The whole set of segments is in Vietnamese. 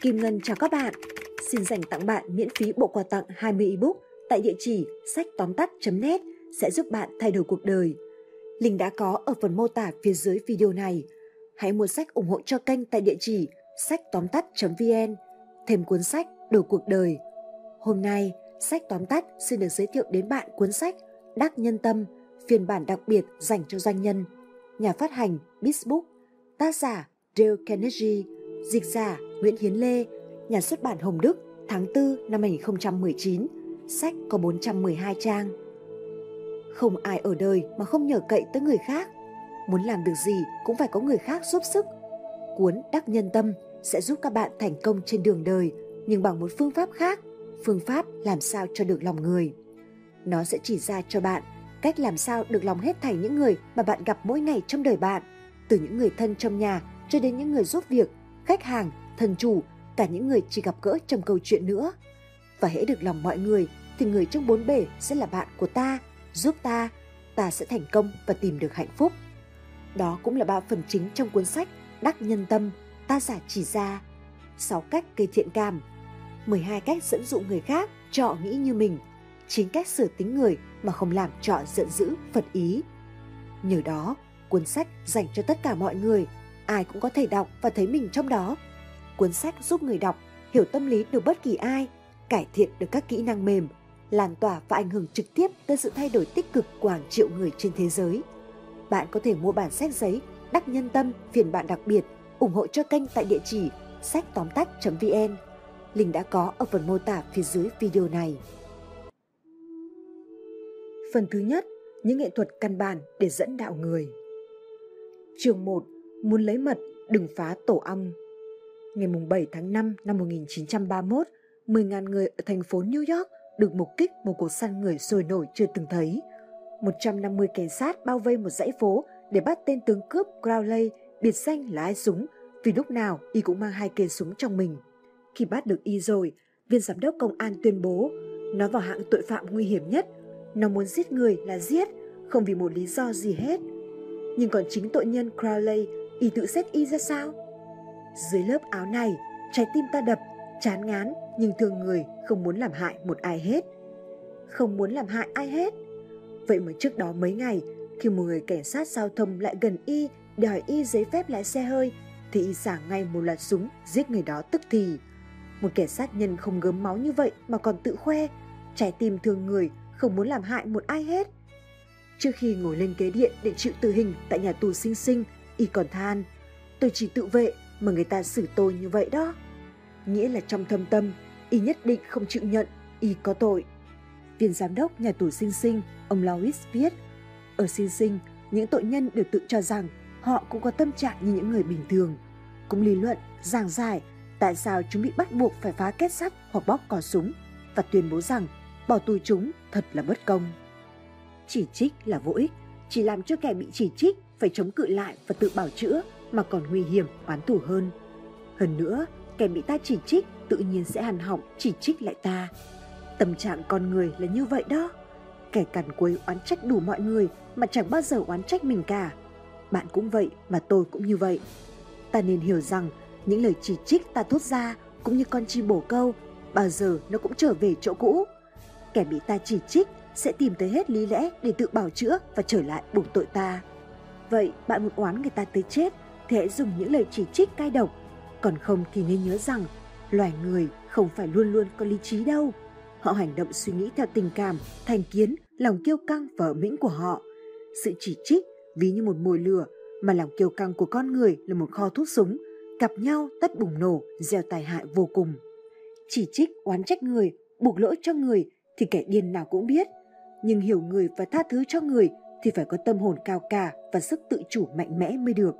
Kim Ngân chào các bạn. Xin dành tặng bạn miễn phí bộ quà tặng 20 ebook tại địa chỉ sách tóm tắt.net sẽ giúp bạn thay đổi cuộc đời. Link đã có ở phần mô tả phía dưới video này. Hãy mua sách ủng hộ cho kênh tại địa chỉ sách tóm tắt.vn thêm cuốn sách Đổi cuộc đời. Hôm nay, sách tóm tắt xin được giới thiệu đến bạn cuốn sách Đắc Nhân Tâm, phiên bản đặc biệt dành cho doanh nhân. Nhà phát hành Bisbook, tác giả Dale Carnegie, dịch giả Nguyễn Hiến Lê, nhà xuất bản Hồng Đức, tháng 4 năm 2019. Sách có 412 trang. Không ai ở đời mà không nhờ cậy tới người khác. Muốn làm được gì cũng phải có người khác giúp sức. Cuốn Đắc Nhân Tâm sẽ giúp các bạn thành công trên đường đời nhưng bằng một phương pháp khác, phương pháp làm sao cho được lòng người. Nó sẽ chỉ ra cho bạn cách làm sao được lòng hết thảy những người mà bạn gặp mỗi ngày trong đời bạn, từ những người thân trong nhà cho đến những người giúp việc, khách hàng, thần chủ, cả những người chỉ gặp gỡ trong câu chuyện nữa. Và hễ được lòng mọi người thì người trong bốn bể sẽ là bạn của ta, giúp ta, ta sẽ thành công và tìm được hạnh phúc. Đó cũng là ba phần chính trong cuốn sách Đắc Nhân Tâm, ta giả chỉ ra. 6 cách gây thiện cảm, 12 cách dẫn dụ người khác cho nghĩ như mình, 9 cách sửa tính người mà không làm trọ giận dữ Phật ý. Nhờ đó, cuốn sách dành cho tất cả mọi người, ai cũng có thể đọc và thấy mình trong đó. Cuốn sách giúp người đọc hiểu tâm lý được bất kỳ ai, cải thiện được các kỹ năng mềm, lan tỏa và ảnh hưởng trực tiếp tới sự thay đổi tích cực của hàng triệu người trên thế giới. Bạn có thể mua bản sách giấy Đắc Nhân Tâm phiên bản đặc biệt, ủng hộ cho kênh tại địa chỉ sách tóm tắt.vn. Link đã có ở phần mô tả phía dưới video này. Phần thứ nhất, những nghệ thuật căn bản để dẫn đạo người. Chương 1. Muốn lấy mật, đừng phá tổ ong. Ngày 7 tháng 5 năm 1931, 10.000 người ở thành phố New York được mục kích một cuộc săn người sôi nổi chưa từng thấy. 150 cảnh sát bao vây một dãy phố để bắt tên tướng cướp Crowley, biệt danh là ai súng, vì lúc nào y cũng mang hai cây súng trong mình. Khi bắt được y rồi, viên giám đốc công an tuyên bố nó vào hạng tội phạm nguy hiểm nhất. Nó muốn giết người là giết, không vì một lý do gì hết. Nhưng còn chính tội nhân Crowley, y tự xét y ra sao? Dưới lớp áo này, trái tim ta đập, chán ngán nhưng thương người không muốn làm hại một ai hết. Không muốn làm hại ai hết. Vậy mà trước đó mấy ngày, khi một người cảnh sát giao thông lại gần y đòi y giấy phép lái xe hơi, thì y xả ngay một loạt súng giết người đó tức thì. Một kẻ sát nhân không gớm máu như vậy mà còn tự khoe, trái tim thương người không muốn làm hại một ai hết. Trước khi ngồi lên ghế điện để chịu tử hình tại nhà tù sinh sinh, y còn than, tôi chỉ tự vệ mà người ta xử tôi như vậy đó. Nghĩa là trong thâm tâm, y nhất định không chịu nhận y có tội. Viên giám đốc nhà tù sinh sinh, ông Louis viết, ở sinh sinh, những tội nhân đều tự cho rằng họ cũng có tâm trạng như những người bình thường. Cũng lý luận, giảng giải tại sao chúng bị bắt buộc phải phá kết sắt hoặc bóp cò súng và tuyên bố rằng bỏ tù chúng thật là bất công. Chỉ trích là vô ích, chỉ làm cho kẻ bị chỉ trích phải chống cự lại và tự bảo chữa mà còn nguy hiểm oán thù hơn. Hơn nữa, kẻ bị ta chỉ trích tự nhiên sẽ hằn họng chỉ trích lại ta. Tâm trạng con người là như vậy đó. Kẻ cằn quấy oán trách đủ mọi người mà chẳng bao giờ oán trách mình cả. Bạn cũng vậy mà tôi cũng như vậy. Ta nên hiểu rằng những lời chỉ trích ta thốt ra cũng như con chim bổ câu, bao giờ nó cũng trở về chỗ cũ. Kẻ bị ta chỉ trích sẽ tìm tới hết lý lẽ để tự bảo chữa và trở lại buộc tội ta. Vậy bạn muốn oán người ta tới chết thể dùng những lời chỉ trích cay độc, còn không thì nên nhớ rằng loài người không phải luôn luôn có lý trí đâu. Họ hành động suy nghĩ theo tình cảm, thành kiến, lòng kiêu căng và ở mĩnh của họ. Sự chỉ trích ví như một mồi lửa mà lòng kiêu căng của con người là một kho thuốc súng, gặp nhau tất bùng nổ, gieo tai hại vô cùng. Chỉ trích oán trách người, buộc lỗi cho người thì kẻ điên nào cũng biết, nhưng hiểu người và tha thứ cho người thì phải có tâm hồn cao cả và sức tự chủ mạnh mẽ mới được.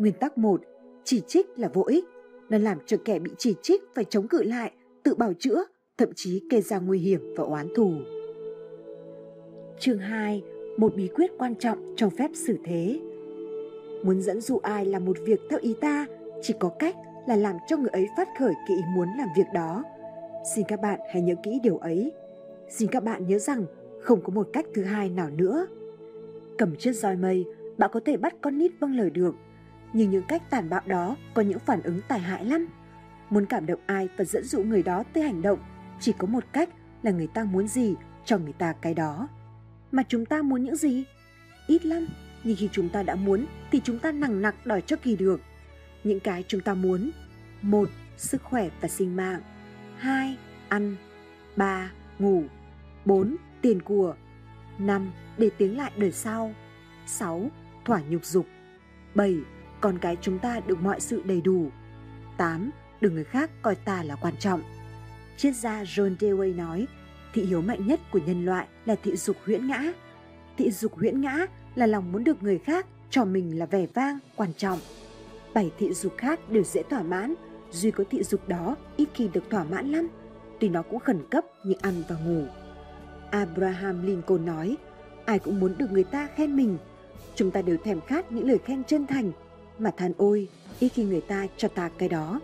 Nguyên tắc 1. Chỉ trích là vô ích. Nó làm cho kẻ bị chỉ trích phải chống cự lại, tự bào chữa, thậm chí kê ra nguy hiểm và oán thù. Chương 2. Một bí quyết quan trọng trong phép xử thế. Muốn dẫn dụ ai làm một việc theo ý ta, chỉ có cách là làm cho người ấy phát khởi cái ý muốn làm việc đó. Xin các bạn hãy nhớ kỹ điều ấy. Xin các bạn nhớ rằng không có một cách thứ hai nào nữa. Cầm chiếc roi mây, bạn có thể bắt con nít vâng lời được, nhưng những cách tàn bạo đó có những phản ứng tài hại lắm. Muốn cảm động ai và dẫn dụ người đó tới hành động chỉ có một cách là người ta muốn gì cho người ta cái đó. Mà chúng ta muốn những gì? Ít lắm, nhưng khi chúng ta đã muốn thì chúng ta nặng nặc đòi cho kỳ được. Những cái chúng ta muốn. một Sức khỏe và sinh mạng. 2. Ăn. 3. Ngủ. 4. Tiền của. 5. Để tiếng lại đời sau. 6. Thỏa nhục dục. 7. Con cái chúng ta được mọi sự đầy đủ. 8. Đừng người khác coi ta là quan trọng. Triết gia John Dewey nói, thị hiếu mạnh nhất của nhân loại là thị dục huyễn ngã. Thị dục huyễn ngã là lòng muốn được người khác cho mình là vẻ vang, quan trọng. Bảy thị dục khác đều dễ thỏa mãn, duy có thị dục đó ít khi được thỏa mãn lắm, tuy nó cũng khẩn cấp như ăn và ngủ. Abraham Lincoln nói, ai cũng muốn được người ta khen mình. Chúng ta đều thèm khát những lời khen chân thành, mà than ôi, ít khi người ta cho ta cái đó.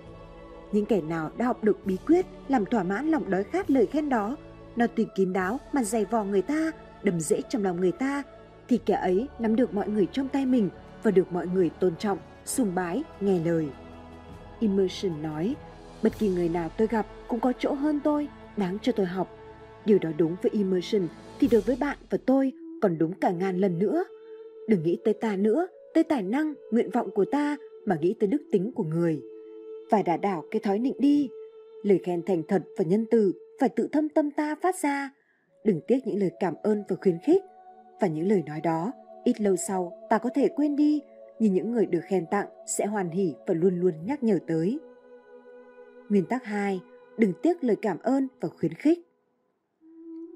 Những kẻ nào đã học được bí quyết làm thỏa mãn lòng đói khát lời khen đó, nó tùy kín đáo mà dày vò người ta, đầm dễ trong lòng người ta, thì kẻ ấy nắm được mọi người trong tay mình và được mọi người tôn trọng, sùng bái, nghe lời. Immersion nói, bất kỳ người nào tôi gặp cũng có chỗ hơn tôi, đáng cho tôi học. Điều đó đúng với Immersion, thì đối với bạn và tôi còn đúng cả ngàn lần nữa. Đừng nghĩ tới ta nữa, tới tài năng, nguyện vọng của ta mà nghĩ tới đức tính của người. Phải đả đảo cái thói nịnh đi. Lời khen thành thật và nhân từ phải tự thâm tâm ta phát ra. Đừng tiếc những lời cảm ơn và khuyến khích. Và những lời nói đó, ít lâu sau ta có thể quên đi, nhưng những người được khen tặng sẽ hoàn hỉ và luôn luôn nhắc nhở tới. Nguyên tắc 2. Đừng tiếc lời cảm ơn và khuyến khích.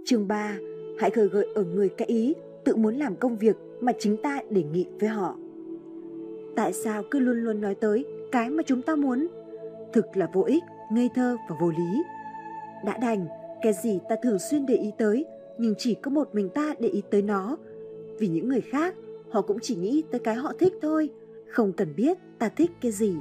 Chương 3. Hãy khởi gợi ở người cái ý tự muốn làm công việc mà chính ta đề nghị với họ. Tại sao cứ luôn luôn nói tới cái mà chúng ta muốn? Thực là vô ích, ngây thơ và vô lý. Đã đành, cái gì ta thường xuyên để ý tới nhưng chỉ có một mình ta để ý tới nó. Vì những người khác, họ cũng chỉ nghĩ tới cái họ thích thôi, không cần biết ta thích cái gì.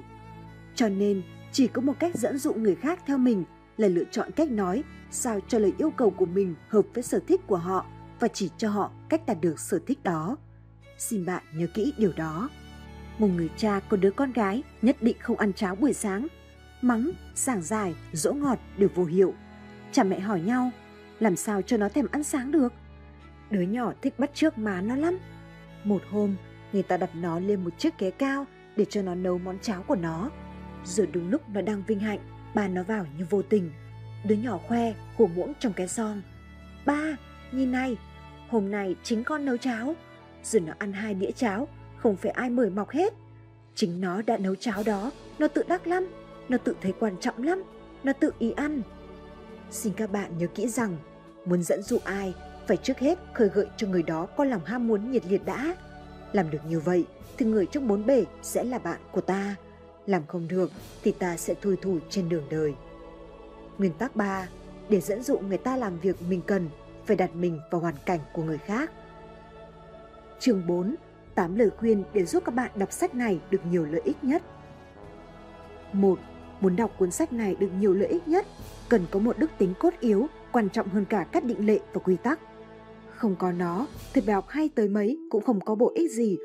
Cho nên, chỉ có một cách dẫn dụ người khác theo mình là lựa chọn cách nói sao cho lời yêu cầu của mình hợp với sở thích của họ và chỉ cho họ cách đạt được sở thích đó. Xin bạn nhớ kỹ điều đó. Một người cha có đứa con gái nhất định không ăn cháo buổi sáng. Mắng, giảng dài, dỗ ngọt đều vô hiệu. Cha mẹ hỏi nhau, làm sao cho nó thèm ăn sáng được? Đứa nhỏ thích bắt trước má nó lắm. Một hôm, người ta đặt nó lên một chiếc ghế cao để cho nó nấu món cháo của nó. Rồi đúng lúc nó đang vinh hạnh, bà nó vào như vô tình. Đứa nhỏ khoe, hổ muỗng trong cái son. Ba, nhìn này, hôm nay chính con nấu cháo. Rồi nó ăn hai đĩa cháo, không phải ai mời mọc hết. Chính nó đã nấu cháo đó, nó tự đắc lắm, nó tự thấy quan trọng lắm, nó tự ý ăn. Xin các bạn nhớ kỹ rằng, muốn dẫn dụ ai, phải trước hết khơi gợi cho người đó có lòng ham muốn nhiệt liệt đã. Làm được như vậy thì người trong bốn bể sẽ là bạn của ta. Làm không được thì ta sẽ thui thủi trên đường đời. Nguyên tắc 3. Để dẫn dụ người ta làm việc mình cần, phải đặt mình vào hoàn cảnh của người khác. Chương 4. 8 lời khuyên để giúp các bạn đọc sách này được nhiều lợi ích nhất. 1. Muốn đọc cuốn sách này được nhiều lợi ích nhất, cần có một đức tính cốt yếu quan trọng hơn cả các định lệ và quy tắc. Không có nó thì bài học hay tới mấy cũng không có bổ ích gì,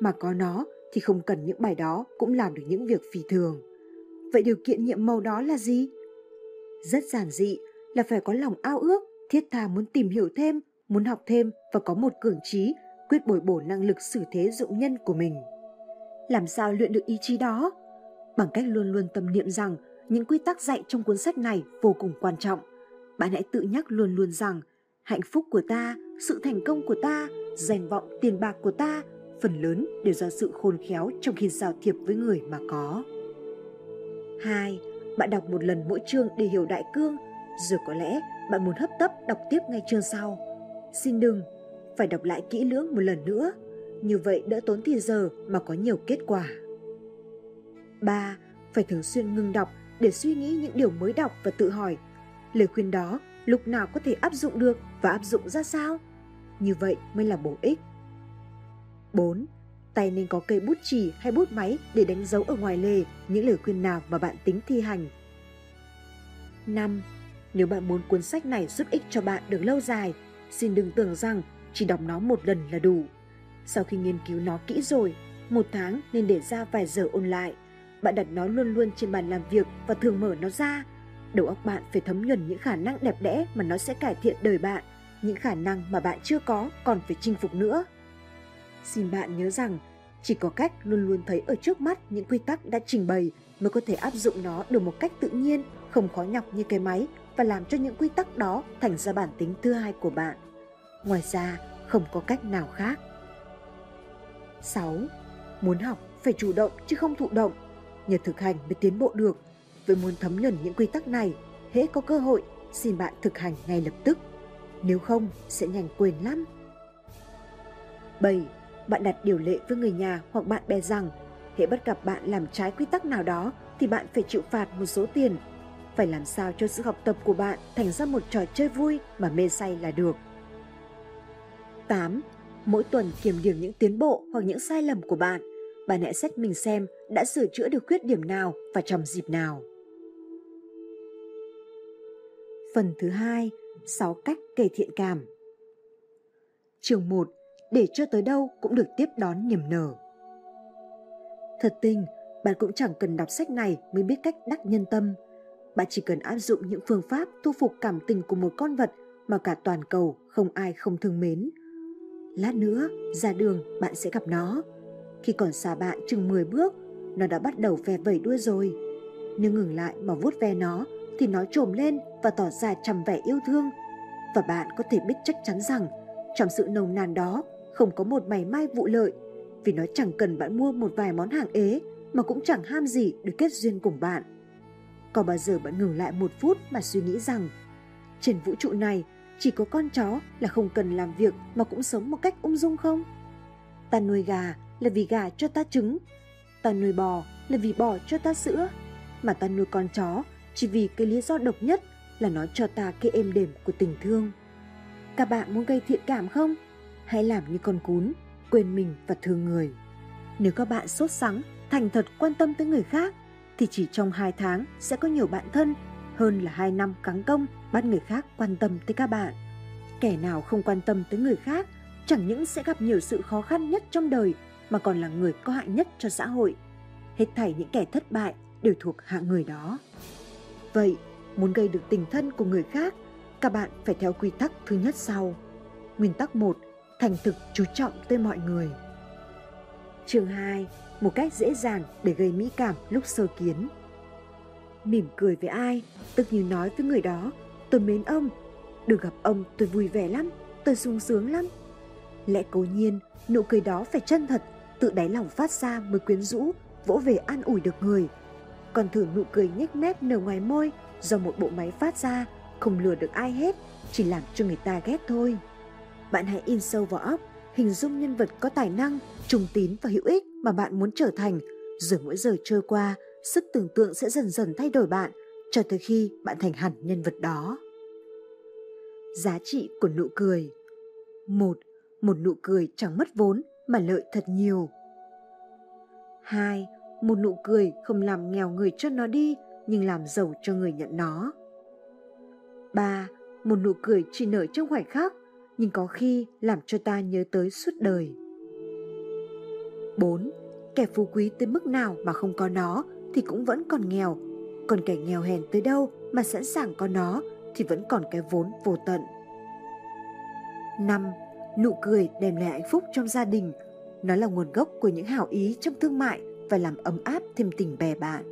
mà có nó thì không cần những bài đó cũng làm được những việc phi thường. Vậy điều kiện nhiệm màu đó là gì? Rất giản dị là phải có lòng ao ước, thiết tha muốn tìm hiểu thêm, muốn học thêm và có một cường trí quyết bồi bổ năng lực xử thế dụng nhân của mình. Làm sao luyện được ý chí đó? Bằng cách luôn luôn tâm niệm rằng những quy tắc dạy trong cuốn sách này vô cùng quan trọng. Bạn hãy tự nhắc luôn luôn rằng hạnh phúc của ta, sự thành công của ta, danh vọng tiền bạc của ta phần lớn đều do sự khôn khéo trong khi giao thiệp với người mà có. 2. Bạn đọc một lần mỗi chương để hiểu đại cương, rồi có lẽ bạn muốn hấp tấp đọc tiếp ngay chương sau. Xin đừng, phải đọc lại kỹ lưỡng một lần nữa, như vậy đỡ tốn thì giờ mà có nhiều kết quả. 3. Phải thường xuyên ngừng đọc để suy nghĩ những điều mới đọc và tự hỏi lời khuyên đó lúc nào có thể áp dụng được và áp dụng ra sao. Như vậy mới là bổ ích. 4. Tay nên có cây bút chì hay bút máy để đánh dấu ở ngoài lề những lời khuyên nào mà bạn tính thi hành. 5. Nếu bạn muốn cuốn sách này giúp ích cho bạn được lâu dài, xin đừng tưởng rằng chỉ đọc nó một lần là đủ. Sau khi nghiên cứu nó kỹ rồi, một tháng nên để ra vài giờ ôn lại. bạn đặt nó luôn luôn trên bàn làm việc và thường mở nó ra. Đầu óc bạn phải thấm nhuần những khả năng đẹp đẽ mà nó sẽ cải thiện đời bạn, những khả năng mà bạn chưa có còn phải chinh phục nữa. Xin bạn nhớ rằng, chỉ có cách luôn luôn thấy ở trước mắt những quy tắc đã trình bày mới có thể áp dụng nó được một cách tự nhiên, không khó nhọc như cái máy và làm cho những quy tắc đó thành ra bản tính thứ hai của bạn. Ngoài ra, không có cách nào khác. 6. Muốn học phải chủ động chứ không thụ động. Nhờ thực hành mới tiến bộ được. Với muốn thấm nhuần những quy tắc này, hễ có cơ hội, xin bạn thực hành ngay lập tức. Nếu không, sẽ nhanh quên lắm. 7. Bạn đặt điều lệ với người nhà hoặc bạn bè rằng hễ bắt gặp bạn làm trái quy tắc nào đó thì bạn phải chịu phạt một số tiền. Phải làm sao cho sự học tập của bạn thành ra một trò chơi vui mà mê say là được. 8. Mỗi tuần kiểm điểm những tiến bộ hoặc những sai lầm của bạn. Bạn hãy xét mình xem đã sửa chữa được khuyết điểm nào và trong dịp nào. Phần thứ hai, 6 cách kể thiện cảm. Chương 1, để cho tới đâu cũng được tiếp đón niềm nở. Thật tình, bạn cũng chẳng cần đọc sách này mới biết cách đắc nhân tâm. Bạn chỉ cần áp dụng những phương pháp thu phục cảm tình của một con vật mà cả toàn cầu không ai không thương mến. Lát nữa, ra đường bạn sẽ gặp nó. Khi còn xa bạn chừng 10 bước, nó đã bắt đầu ve vẩy đuôi rồi. Nếu ngừng lại mà vuốt ve nó thì nó trồm lên và tỏ ra trầm vẻ yêu thương. Và bạn có thể biết chắc chắn rằng trong sự nồng nàn đó không có một mảy may vụ lợi vì nó chẳng cần bạn mua một vài món hàng ế mà cũng chẳng ham gì được kết duyên cùng bạn. Có bao giờ bạn ngừng lại một phút mà suy nghĩ rằng trên vũ trụ này chỉ có con chó là không cần làm việc mà cũng sống một cách ung dung không? Ta nuôi gà là vì gà cho ta trứng, ta nuôi bò là vì bò cho ta sữa, mà ta nuôi con chó chỉ vì cái lý do độc nhất là nó cho ta cái êm đềm của tình thương. Các bạn muốn gây thiện cảm không? Hãy làm như con cún, quên mình và thương người. Nếu các bạn sốt sắng, thành thật quan tâm tới người khác, thì chỉ trong 2 tháng sẽ có nhiều bạn thân hơn là 2 năm cắn công bắt người khác quan tâm tới các bạn. Kẻ nào không quan tâm tới người khác chẳng những sẽ gặp nhiều sự khó khăn nhất trong đời mà còn là người có hại nhất cho xã hội. Hết thảy những kẻ thất bại đều thuộc hạng người đó. Vậy, muốn gây được tình thân của người khác, các bạn phải theo quy tắc thứ nhất sau. Nguyên tắc 1, thành thực chú trọng tới mọi người. Chương 2, một cách dễ dàng để gây mỹ cảm lúc sơ kiến. Mỉm cười với ai, tức như nói với người đó, tôi mến ông, được gặp ông tôi vui vẻ lắm, tôi sung sướng lắm. Lẽ cố nhiên, nụ cười đó phải chân thật, tự đáy lòng phát ra mới quyến rũ, vỗ về an ủi được người. Còn thử nụ cười nhếch mép nở ngoài môi do một bộ máy phát ra, không lừa được ai hết, chỉ làm cho người ta ghét thôi. Bạn hãy in sâu vào óc, hình dung nhân vật có tài năng, trùng tín và hữu ích mà bạn muốn trở thành, rồi mỗi giờ trôi qua, sức tưởng tượng sẽ dần dần thay đổi bạn, cho tới khi bạn thành hẳn nhân vật đó. Giá trị của nụ cười một Một nụ cười chẳng mất vốn mà lợi thật nhiều. 2. Một nụ cười không làm nghèo người cho nó đi, nhưng làm giàu cho người nhận nó. 3. Một nụ cười chỉ nở trong khoảnh khắc, nhưng có khi làm cho ta nhớ tới suốt đời. 4. Kẻ phú quý tới mức nào mà không có nó thì cũng vẫn còn nghèo, còn kẻ nghèo hèn tới đâu mà sẵn sàng có nó thì vẫn còn cái vốn vô tận. 5. Nụ cười đem lại hạnh phúc trong gia đình. Nó là nguồn gốc của những hảo ý trong thương mại và làm ấm áp thêm tình bè bạn.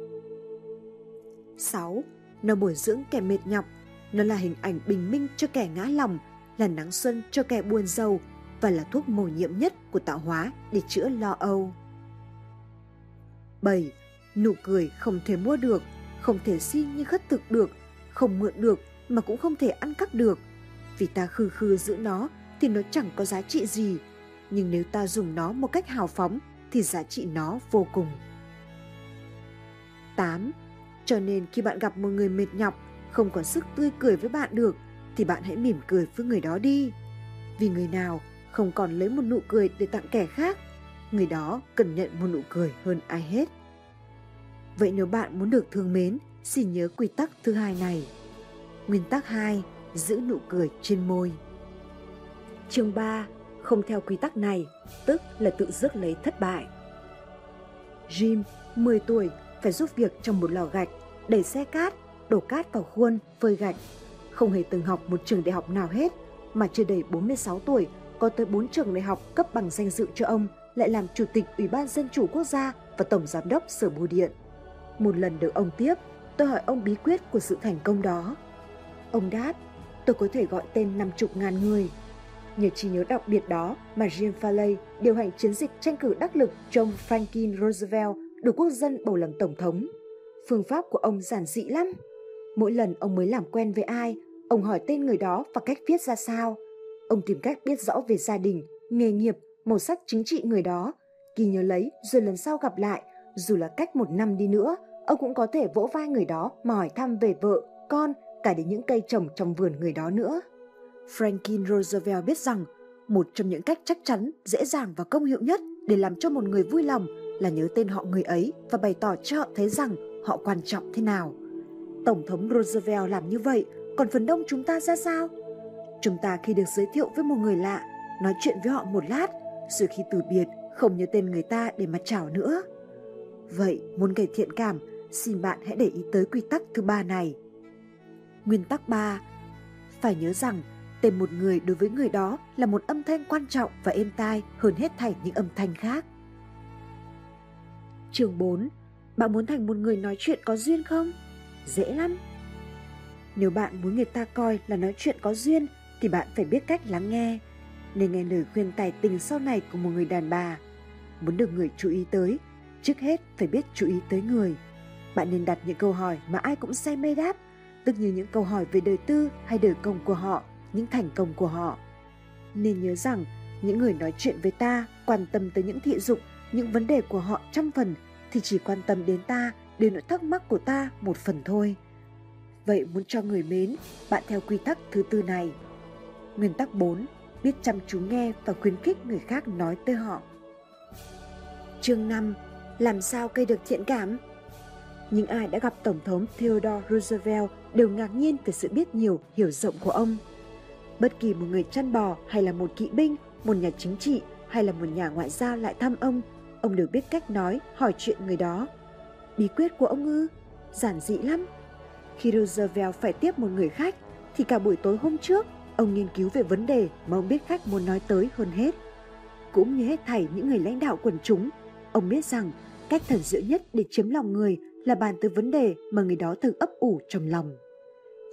6. Nó bồi dưỡng kẻ mệt nhọc. Nó là hình ảnh bình minh cho kẻ ngã lòng, là nắng xuân cho kẻ buồn giàu và là thuốc mồi nhiệm nhất của tạo hóa để chữa lo âu. 7. Nụ cười không thể mua được, không thể xin như khất thực được, không mượn được mà cũng không thể ăn cắp được. Vì ta khư khư giữ nó thì nó chẳng có giá trị gì, nhưng nếu ta dùng nó một cách hào phóng thì giá trị nó vô cùng. 8. Cho nên khi bạn gặp một người mệt nhọc, không còn sức tươi cười với bạn được, thì bạn hãy mỉm cười với người đó đi. Vì người nào không còn lấy một nụ cười để tặng kẻ khác, người đó cần nhận một nụ cười hơn ai hết. Vậy nếu bạn muốn được thương mến, xin nhớ quy tắc thứ hai này. Nguyên tắc 2, giữ nụ cười trên môi. Chương 3, không theo quy tắc này, tức là tự rước lấy thất bại. Jim, 10 tuổi, phải giúp việc trong một lò gạch, đẩy xe cát, đổ cát vào khuôn, phơi gạch. Không hề từng học một trường đại học nào hết, mà chưa đầy 46 tuổi có tới 4 trường đại học cấp bằng danh dự cho ông lại làm chủ tịch Ủy ban Dân chủ Quốc gia và Tổng Giám đốc Sở Bưu điện. Một lần được ông tiếp, tôi hỏi ông bí quyết của sự thành công đó. Ông đáp, tôi có thể gọi tên 50 ngàn người. Nhờ trí nhớ đặc biệt đó mà Jim Farley điều hành chiến dịch tranh cử đắc lực trong Franklin Roosevelt được quốc dân bầu làm tổng thống. Phương pháp của ông giản dị lắm. Mỗi lần ông mới làm quen với ai, ông hỏi tên người đó và cách viết ra sao. Ông tìm cách biết rõ về gia đình, nghề nghiệp, màu sắc chính trị người đó, ghi nhớ lấy rồi lần sau gặp lại, dù là cách một năm đi nữa, ông cũng có thể vỗ vai người đó mà hỏi thăm về vợ, con, cả đến những cây trồng trong vườn người đó nữa. Franklin Roosevelt biết rằng một trong những cách chắc chắn, dễ dàng và công hiệu nhất để làm cho một người vui lòng là nhớ tên họ người ấy và bày tỏ cho họ thấy rằng họ quan trọng thế nào. Tổng thống Roosevelt làm như vậy, còn phần đông chúng ta ra sao? Chúng ta khi được giới thiệu với một người lạ, nói chuyện với họ một lát, rồi khi từ biệt không nhớ tên người ta để mà chào nữa. Vậy, muốn gây thiện cảm, xin bạn hãy để ý tới quy tắc thứ ba này. Nguyên tắc 3. Phải nhớ rằng tên một người đối với người đó là một âm thanh quan trọng và êm tai hơn hết thảy những âm thanh khác. Chương 4. Bạn muốn thành một người nói chuyện có duyên không? Dễ lắm. Nếu bạn muốn người ta coi là nói chuyện có duyên thì bạn phải biết cách lắng nghe. Nên nghe lời khuyên tài tình sau này của một người đàn bà. Muốn được người chú ý tới, trước hết phải biết chú ý tới người. Bạn nên đặt những câu hỏi mà ai cũng say mê đáp, tức như những câu hỏi về đời tư hay đời công của họ, những thành công của họ. Nên nhớ rằng, những người nói chuyện với ta quan tâm tới những thị dụng, những vấn đề của họ trăm phần thì chỉ quan tâm đến ta, đến nỗi thắc mắc của ta một phần thôi. Vậy muốn cho người mến, bạn theo quy tắc thứ tư này. Nguyên tắc 4. Biết chăm chú nghe và khuyến khích người khác nói tới họ. Chương 5. Làm sao cây được thiện cảm? Những ai đã gặp Tổng thống Theodore Roosevelt đều ngạc nhiên về sự biết nhiều, hiểu rộng của ông. Bất kỳ một người chăn bò hay là một kỵ binh, một nhà chính trị hay là một nhà ngoại giao lại thăm ông, ông đều biết cách nói, hỏi chuyện người đó. Bí quyết của ông ư? Giản dị lắm. Khi Roosevelt phải tiếp một người khách, thì cả buổi tối hôm trước, ông nghiên cứu về vấn đề mà ông biết khách muốn nói tới hơn hết. Cũng như hết thảy những người lãnh đạo quần chúng, ông biết rằng cách thần diệu nhất để chiếm lòng người là bàn tới vấn đề mà người đó thường ấp ủ trong lòng.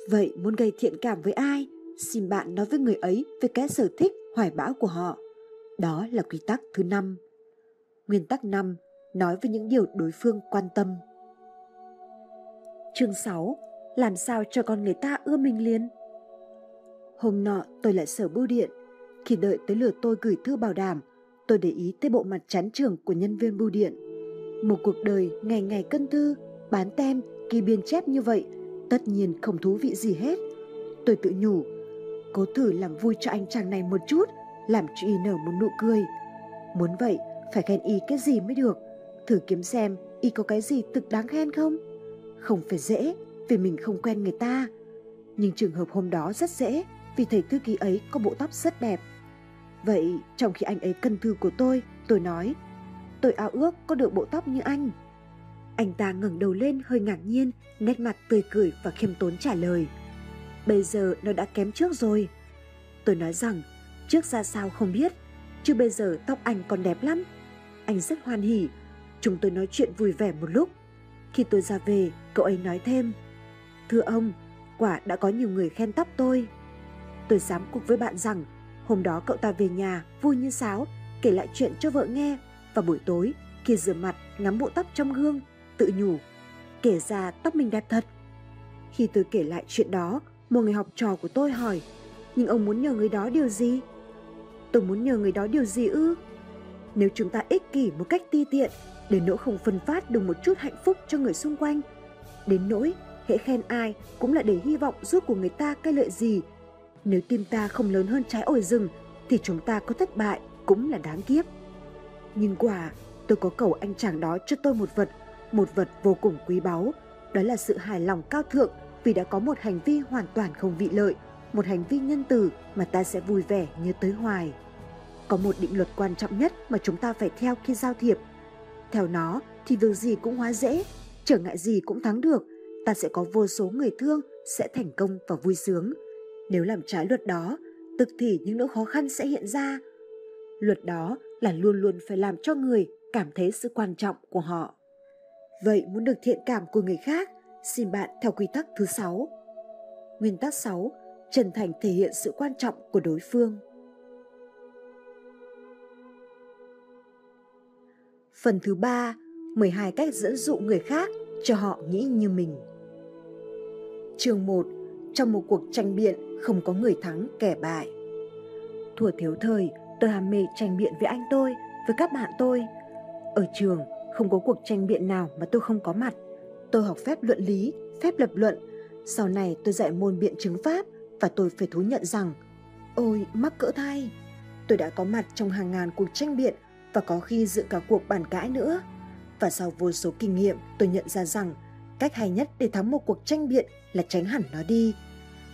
Vậy muốn gây thiện cảm với ai, xin bạn nói với người ấy về cái sở thích hoài bão của họ. Đó là quy tắc thứ năm. Nguyên tắc 5. Nói với những điều đối phương quan tâm. Chương 6. Làm sao cho con người ta ưa mình liền? Hôm nọ tôi lại sở bưu điện. Khi đợi tới lượt tôi gửi thư bảo đảm, tôi để ý tới bộ mặt chán trường của nhân viên bưu điện. Một cuộc đời ngày ngày cân thư, bán tem, ghi biên chép như vậy, tất nhiên không thú vị gì hết. Tôi tự nhủ, cố thử làm vui cho anh chàng này một chút, làm cho y nở một nụ cười. Muốn vậy, phải khen y cái gì mới được. Thử kiếm xem y có cái gì thực đáng khen không? Không phải dễ, vì mình không quen người ta. Nhưng trường hợp hôm đó rất dễ, vì thầy thư ký ấy có bộ tóc rất đẹp. Vậy trong khi anh ấy cân thư của tôi, tôi nói, tôi ao ước có được bộ tóc như anh. Anh ta ngẩng đầu lên hơi ngạc nhiên, nét mặt tươi cười và khiêm tốn trả lời. Bây giờ nó đã kém trước rồi. Tôi nói rằng, trước ra sao không biết, chứ bây giờ tóc anh còn đẹp lắm. Anh rất hoan hỉ, chúng tôi nói chuyện vui vẻ một lúc. Khi tôi ra về, cậu ấy nói thêm, Thưa ông, quả đã có nhiều người khen tóc tôi. Tôi dám cuộc với bạn rằng, hôm đó cậu ta về nhà vui như sáo, kể lại chuyện cho vợ nghe. Và buổi tối, khi rửa mặt, ngắm bộ tóc trong gương, tự nhủ, kể ra tóc mình đẹp thật. Khi tôi kể lại chuyện đó, một người học trò của tôi hỏi, nhưng ông muốn nhờ người đó điều gì? Tôi muốn nhờ người đó điều gì ư? Nếu chúng ta ích kỷ một cách ti tiện, đến nỗi không phân phát được một chút hạnh phúc cho người xung quanh, đến nỗi hễ khen ai cũng là để hy vọng giúp của người ta cái lợi gì. Nếu tim ta không lớn hơn trái ổi rừng, thì chúng ta có thất bại cũng là đáng kiếp. Nhưng quả, tôi có cầu anh chàng đó cho tôi một vật, một vật vô cùng quý báu. Đó là sự hài lòng cao thượng vì đã có một hành vi hoàn toàn không vị lợi, một hành vi nhân từ mà ta sẽ vui vẻ nhớ tới hoài. Có một định luật quan trọng nhất mà chúng ta phải theo khi giao thiệp. Theo nó thì việc gì cũng hóa dễ, trở ngại gì cũng thắng được, ta sẽ có vô số người thương, sẽ thành công và vui sướng. Nếu làm trái luật đó, tức thì những nỗi khó khăn sẽ hiện ra. Luật đó là luôn luôn phải làm cho người cảm thấy sự quan trọng của họ. Vậy muốn được thiện cảm của người khác, xin bạn theo quy tắc thứ 6. Nguyên tắc 6, chân thành thể hiện sự quan trọng của đối phương. Phần thứ 3, 12 cách dẫn dụ người khác cho họ nghĩ như mình. Chương 1, trong một cuộc tranh biện không có người thắng kẻ bại. Thuở thiếu thời, tôi ham mê tranh biện với anh tôi, với các bạn tôi. Ở trường, không có cuộc tranh biện nào mà tôi không có mặt. Tôi học phép luận lý, phép lập luận. Sau này tôi dạy môn biện chứng pháp và tôi phải thú nhận rằng Ôi, mắc cỡ thay! Tôi đã có mặt trong hàng ngàn cuộc tranh biện và có khi dự cả cuộc bàn cãi nữa. Và sau vô số kinh nghiệm, tôi nhận ra rằng cách hay nhất để thắng một cuộc tranh biện là tránh hẳn nó đi.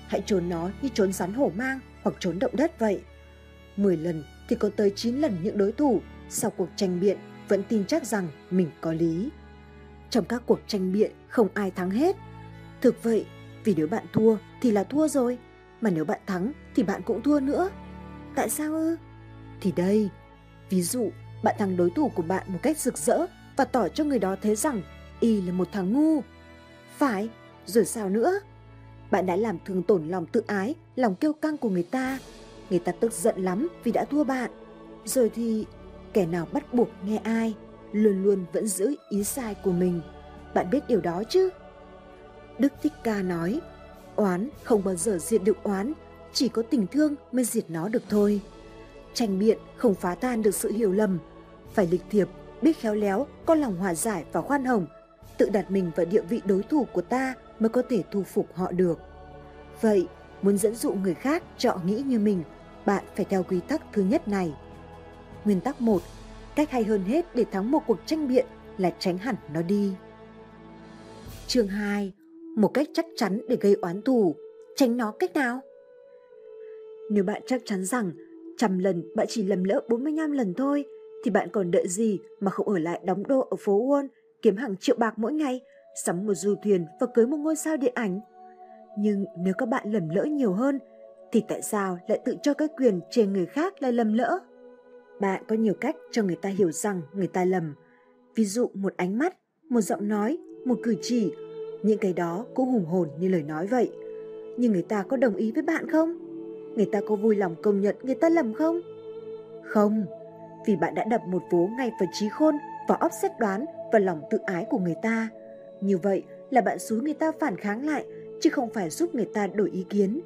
Hãy trốn nó như trốn rắn hổ mang hoặc trốn động đất vậy. 10 lần thì có tới 9 lần những đối thủ sau cuộc tranh biện vẫn tin chắc rằng mình có lý. Trong các cuộc tranh biện không ai thắng hết. Thực vậy, vì nếu bạn thua thì là thua rồi, mà nếu bạn thắng thì bạn cũng thua nữa. Tại sao ư? Thì đây, ví dụ bạn thắng đối thủ của bạn một cách rực rỡ và tỏ cho người đó thấy rằng y là một thằng ngu. Phải, rồi sao nữa? Bạn đã làm thương tổn lòng tự ái, lòng kiêu căng của người ta. Người ta tức giận lắm vì đã thua bạn. Rồi thì kẻ nào bắt buộc nghe ai, luôn luôn vẫn giữ ý sai của mình. Bạn biết điều đó chứ? Đức Thích Ca nói, oán không bao giờ diệt được oán, chỉ có tình thương mới diệt nó được thôi. Tranh biện không phá tan được sự hiểu lầm, phải lịch thiệp, biết khéo léo, có lòng hòa giải và khoan hồng, tự đặt mình vào địa vị đối thủ của ta mới có thể thu phục họ được. Vậy, muốn dẫn dụ người khác chọn nghĩ như mình, bạn phải theo quy tắc thứ nhất này. Nguyên tắc 1. Cách hay hơn hết để thắng một cuộc tranh biện là tránh hẳn nó đi. Chương 2. Một cách chắc chắn để gây oán thù, tránh nó cách nào? Nếu bạn chắc chắn rằng trăm lần bạn chỉ lầm lỡ 45 lần thôi, thì bạn còn đợi gì mà không ở lại đóng đô ở phố Wall kiếm hàng triệu bạc mỗi ngày, sắm một du thuyền và cưới một ngôi sao điện ảnh. Nhưng nếu các bạn lầm lỡ nhiều hơn, thì tại sao lại tự cho cái quyền chê người khác là lầm lỡ? Bạn có nhiều cách cho người ta hiểu rằng người ta lầm. Ví dụ một ánh mắt, một giọng nói, một cử chỉ, những cái đó cũng hùng hồn như lời nói vậy. Nhưng người ta có đồng ý với bạn không? Người ta có vui lòng công nhận người ta lầm không? Không, vì bạn đã đập một vố ngay vào trí khôn và óc xét đoán và lòng tự ái của người ta. Như vậy là bạn xúi người ta phản kháng lại, chứ không phải giúp người ta đổi ý kiến.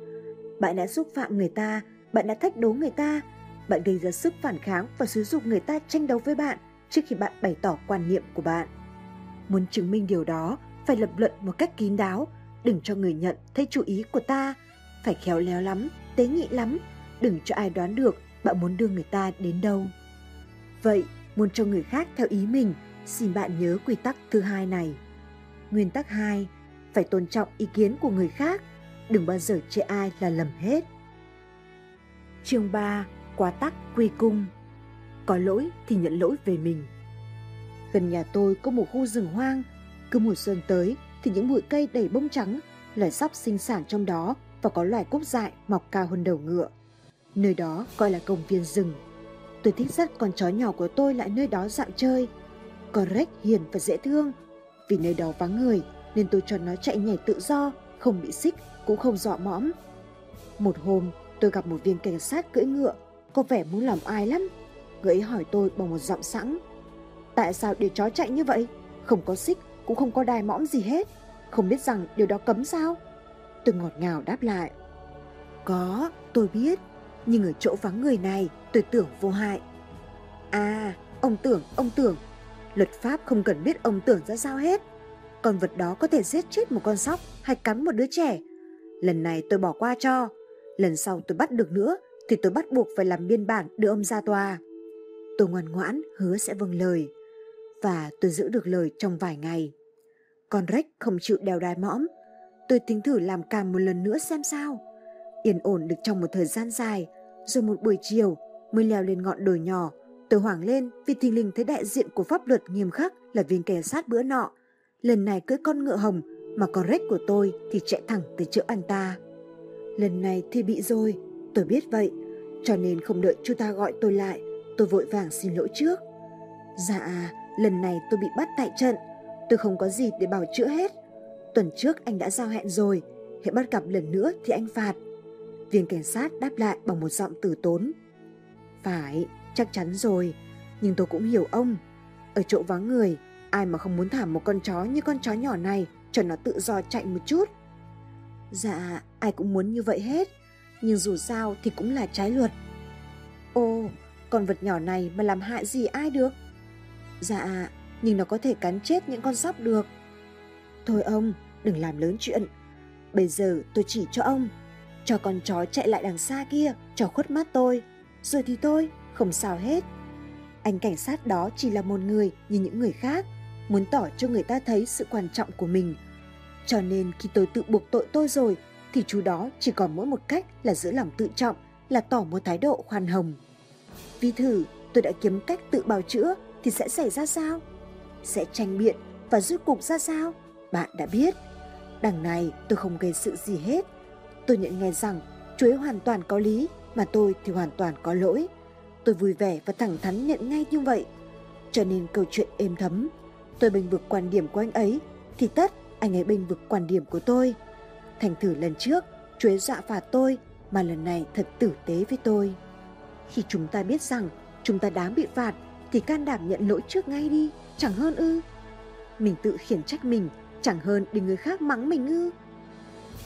Bạn đã xúc phạm người ta, bạn đã thách đố người ta, bạn gây ra sức phản kháng và xúi dục người ta tranh đấu với bạn trước khi bạn bày tỏ quan niệm của bạn. Muốn chứng minh điều đó, phải lập luận một cách kín đáo, đừng cho người nhận thấy chú ý của ta, phải khéo léo lắm, tế nhị lắm, đừng cho ai đoán được bạn muốn đưa người ta đến đâu. Vậy, muốn cho người khác theo ý mình, xin bạn nhớ quy tắc thứ hai này. Nguyên tắc 2, phải tôn trọng ý kiến của người khác, đừng bao giờ chê ai là lầm hết. Chương 3, quá tắc quy cung. Có lỗi thì nhận lỗi về mình. Gần nhà tôi có một khu rừng hoang, cứ mùa xuân tới thì những bụi cây đầy bông trắng, loài sóc sinh sản trong đó và có loài cúc dại mọc cao hơn đầu ngựa. Nơi đó gọi là công viên rừng. Tôi thích dắt con chó nhỏ của tôi lại nơi đó dạo chơi. Con Rex hiền và dễ thương. Vì nơi đó vắng người nên tôi cho nó chạy nhảy tự do, không bị xích, cũng không dọa mõm. Một hôm, tôi gặp một viên cảnh sát cưỡi ngựa, có vẻ muốn làm ai lắm. Người ấy hỏi tôi bằng một giọng sẵn. Tại sao để chó chạy như vậy? Không có xích, cũng không có đai mõm gì hết. Không biết rằng điều đó cấm sao? Tôi ngọt ngào đáp lại. Có, tôi biết, nhưng ở chỗ vắng người này tôi tưởng vô hại. À, ông tưởng, ông tưởng, luật pháp không cần biết ông tưởng ra sao hết. Con vật đó có thể giết chết một con sóc hay cắn một đứa trẻ. Lần này tôi bỏ qua cho, lần sau tôi bắt được nữa thì tôi bắt buộc phải làm biên bản đưa ông ra tòa. Tôi ngoan ngoãn hứa sẽ vâng lời. Và tôi giữ được lời trong vài ngày. Con Rex không chịu đèo đai mõm. Tôi tính thử làm càng một lần nữa xem sao. Yên ổn được trong một thời gian dài, rồi một buổi chiều mới leo lên ngọn đồi nhỏ. Tôi hoảng lên vì thình lình thấy đại diện của pháp luật nghiêm khắc là viên kẻ sát bữa nọ lần này cưỡi con ngựa hồng mà con rách của tôi thì chạy thẳng tới chỗ anh ta. Lần này thì bị rồi, tôi biết vậy, cho nên không đợi chú ta gọi tôi lại, tôi vội vàng xin lỗi trước. Dạ, lần này tôi bị bắt tại trận, tôi không có gì để bảo chữa hết. Tuần trước anh đã giao hẹn rồi, hãy bắt gặp lần nữa thì anh phạt. Viên cảnh sát đáp lại bằng một giọng từ tốn. Phải, chắc chắn rồi, nhưng tôi cũng hiểu ông. Ở chỗ vắng người, ai mà không muốn thả một con chó như con chó nhỏ này cho nó tự do chạy một chút. Dạ, ai cũng muốn như vậy hết, nhưng dù sao thì cũng là trái luật. ô, con vật nhỏ này mà làm hại gì ai được? Dạ, nhưng nó có thể cắn chết những con sóc được. Thôi ông, đừng làm lớn chuyện. Bây giờ tôi chỉ cho ông, cho con chó chạy lại đằng xa kia, cho khuất mắt tôi. Rồi thì tôi, không sao hết. Anh cảnh sát đó chỉ là một người như những người khác, muốn tỏ cho người ta thấy sự quan trọng của mình. Cho nên khi tôi tự buộc tội tôi rồi, thì chú đó chỉ còn mỗi một cách là giữ lòng tự trọng, là tỏ một thái độ khoan hồng. Vì thử, tôi đã kiếm cách tự bào chữa thì sẽ xảy ra sao? Sẽ tranh biện và rút cục ra sao? Bạn đã biết. Đằng này tôi không gây sự gì hết. Tôi nhận nghe rằng chú ấy hoàn toàn có lý mà tôi thì hoàn toàn có lỗi. Tôi vui vẻ và thẳng thắn nhận ngay như vậy. Cho nên câu chuyện êm thấm. Tôi bình vực quan điểm của anh ấy thì tất anh ấy bình vực quan điểm của tôi. Thành thử lần trước Chúa ấy dọa phạt tôi mà lần này thật tử tế với tôi. Khi chúng ta biết rằng chúng ta đáng bị phạt thì can đảm nhận lỗi trước ngay đi, chẳng hơn ư. Mình tự khiển trách mình, chẳng hơn để người khác mắng mình ư.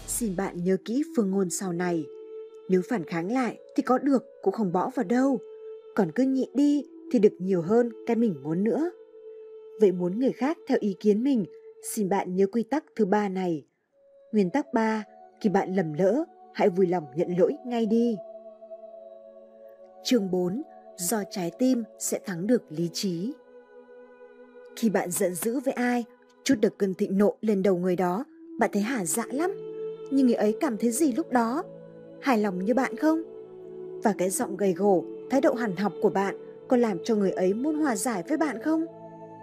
Xin bạn nhớ kỹ phương ngôn sau này. Nếu phản kháng lại thì có được cũng không bỏ vào đâu. Còn cứ nhịn đi thì được nhiều hơn cái mình muốn nữa. Vậy muốn người khác theo ý kiến mình, xin bạn nhớ quy tắc thứ ba này. Nguyên tắc 3, khi bạn lầm lỡ, hãy vui lòng nhận lỗi ngay đi. Chương 4 do trái tim sẽ thắng được lý trí. Khi bạn giận dữ với ai, chút được cơn thịnh nộ lên đầu người đó, bạn thấy hả dạ lắm. Nhưng người ấy cảm thấy gì lúc đó? Hài lòng như bạn không? Và cái giọng gầy gò, thái độ hằn học của bạn có làm cho người ấy muốn hòa giải với bạn không?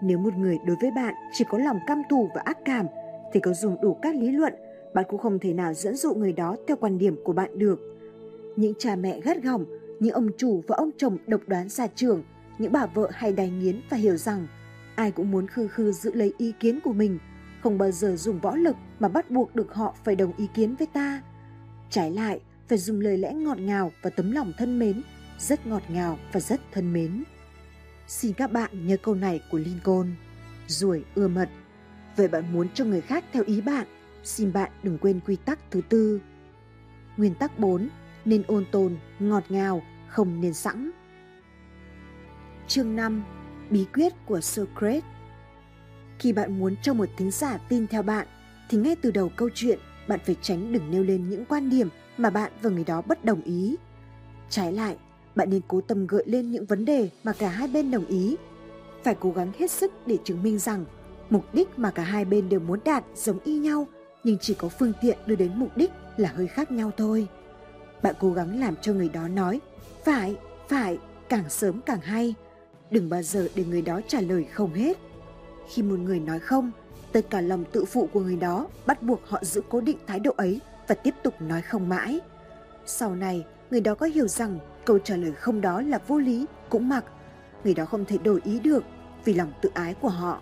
Nếu một người đối với bạn chỉ có lòng căm thù và ác cảm, thì có dùng đủ các lý luận, bạn cũng không thể nào dẫn dụ người đó theo quan điểm của bạn được. Những cha mẹ gắt gỏng những ông chủ và ông chồng độc đoán xa trường, những bà vợ hay đài nghiến và hiểu rằng ai cũng muốn khư khư giữ lấy ý kiến của mình, không bao giờ dùng võ lực mà bắt buộc được họ phải đồng ý kiến với ta. Trái lại, phải dùng lời lẽ ngọt ngào và tấm lòng thân mến, rất ngọt ngào và rất thân mến. Xin các bạn nhớ câu này của Lincoln. Ruồi ưa mật. Vậy bạn muốn cho người khác theo ý bạn, xin bạn đừng quên quy tắc thứ tư. Nguyên tắc 4 nên ôn tồn, ngọt ngào, không nên sẵn. Chương 5. Bí quyết của Socrates Khi bạn muốn cho một thính giả tin theo bạn, thì ngay từ đầu câu chuyện bạn phải tránh đừng nêu lên những quan điểm mà bạn và người đó bất đồng ý. Trái lại, bạn nên cố tâm gợi lên những vấn đề mà cả hai bên đồng ý. Phải cố gắng hết sức để chứng minh rằng mục đích mà cả hai bên đều muốn đạt giống y nhau nhưng chỉ có phương tiện đưa đến mục đích là hơi khác nhau thôi. Bạn cố gắng làm cho người đó nói, phải phải, càng sớm càng hay. Đừng bao giờ để người đó trả lời không hết. Khi một người nói không, tất cả lòng tự phụ của người đó bắt buộc họ giữ cố định thái độ ấy và tiếp tục nói không mãi. Sau này, người đó có hiểu rằng câu trả lời không đó là vô lý, cũng mặc. Người đó không thể đổi ý được vì lòng tự ái của họ.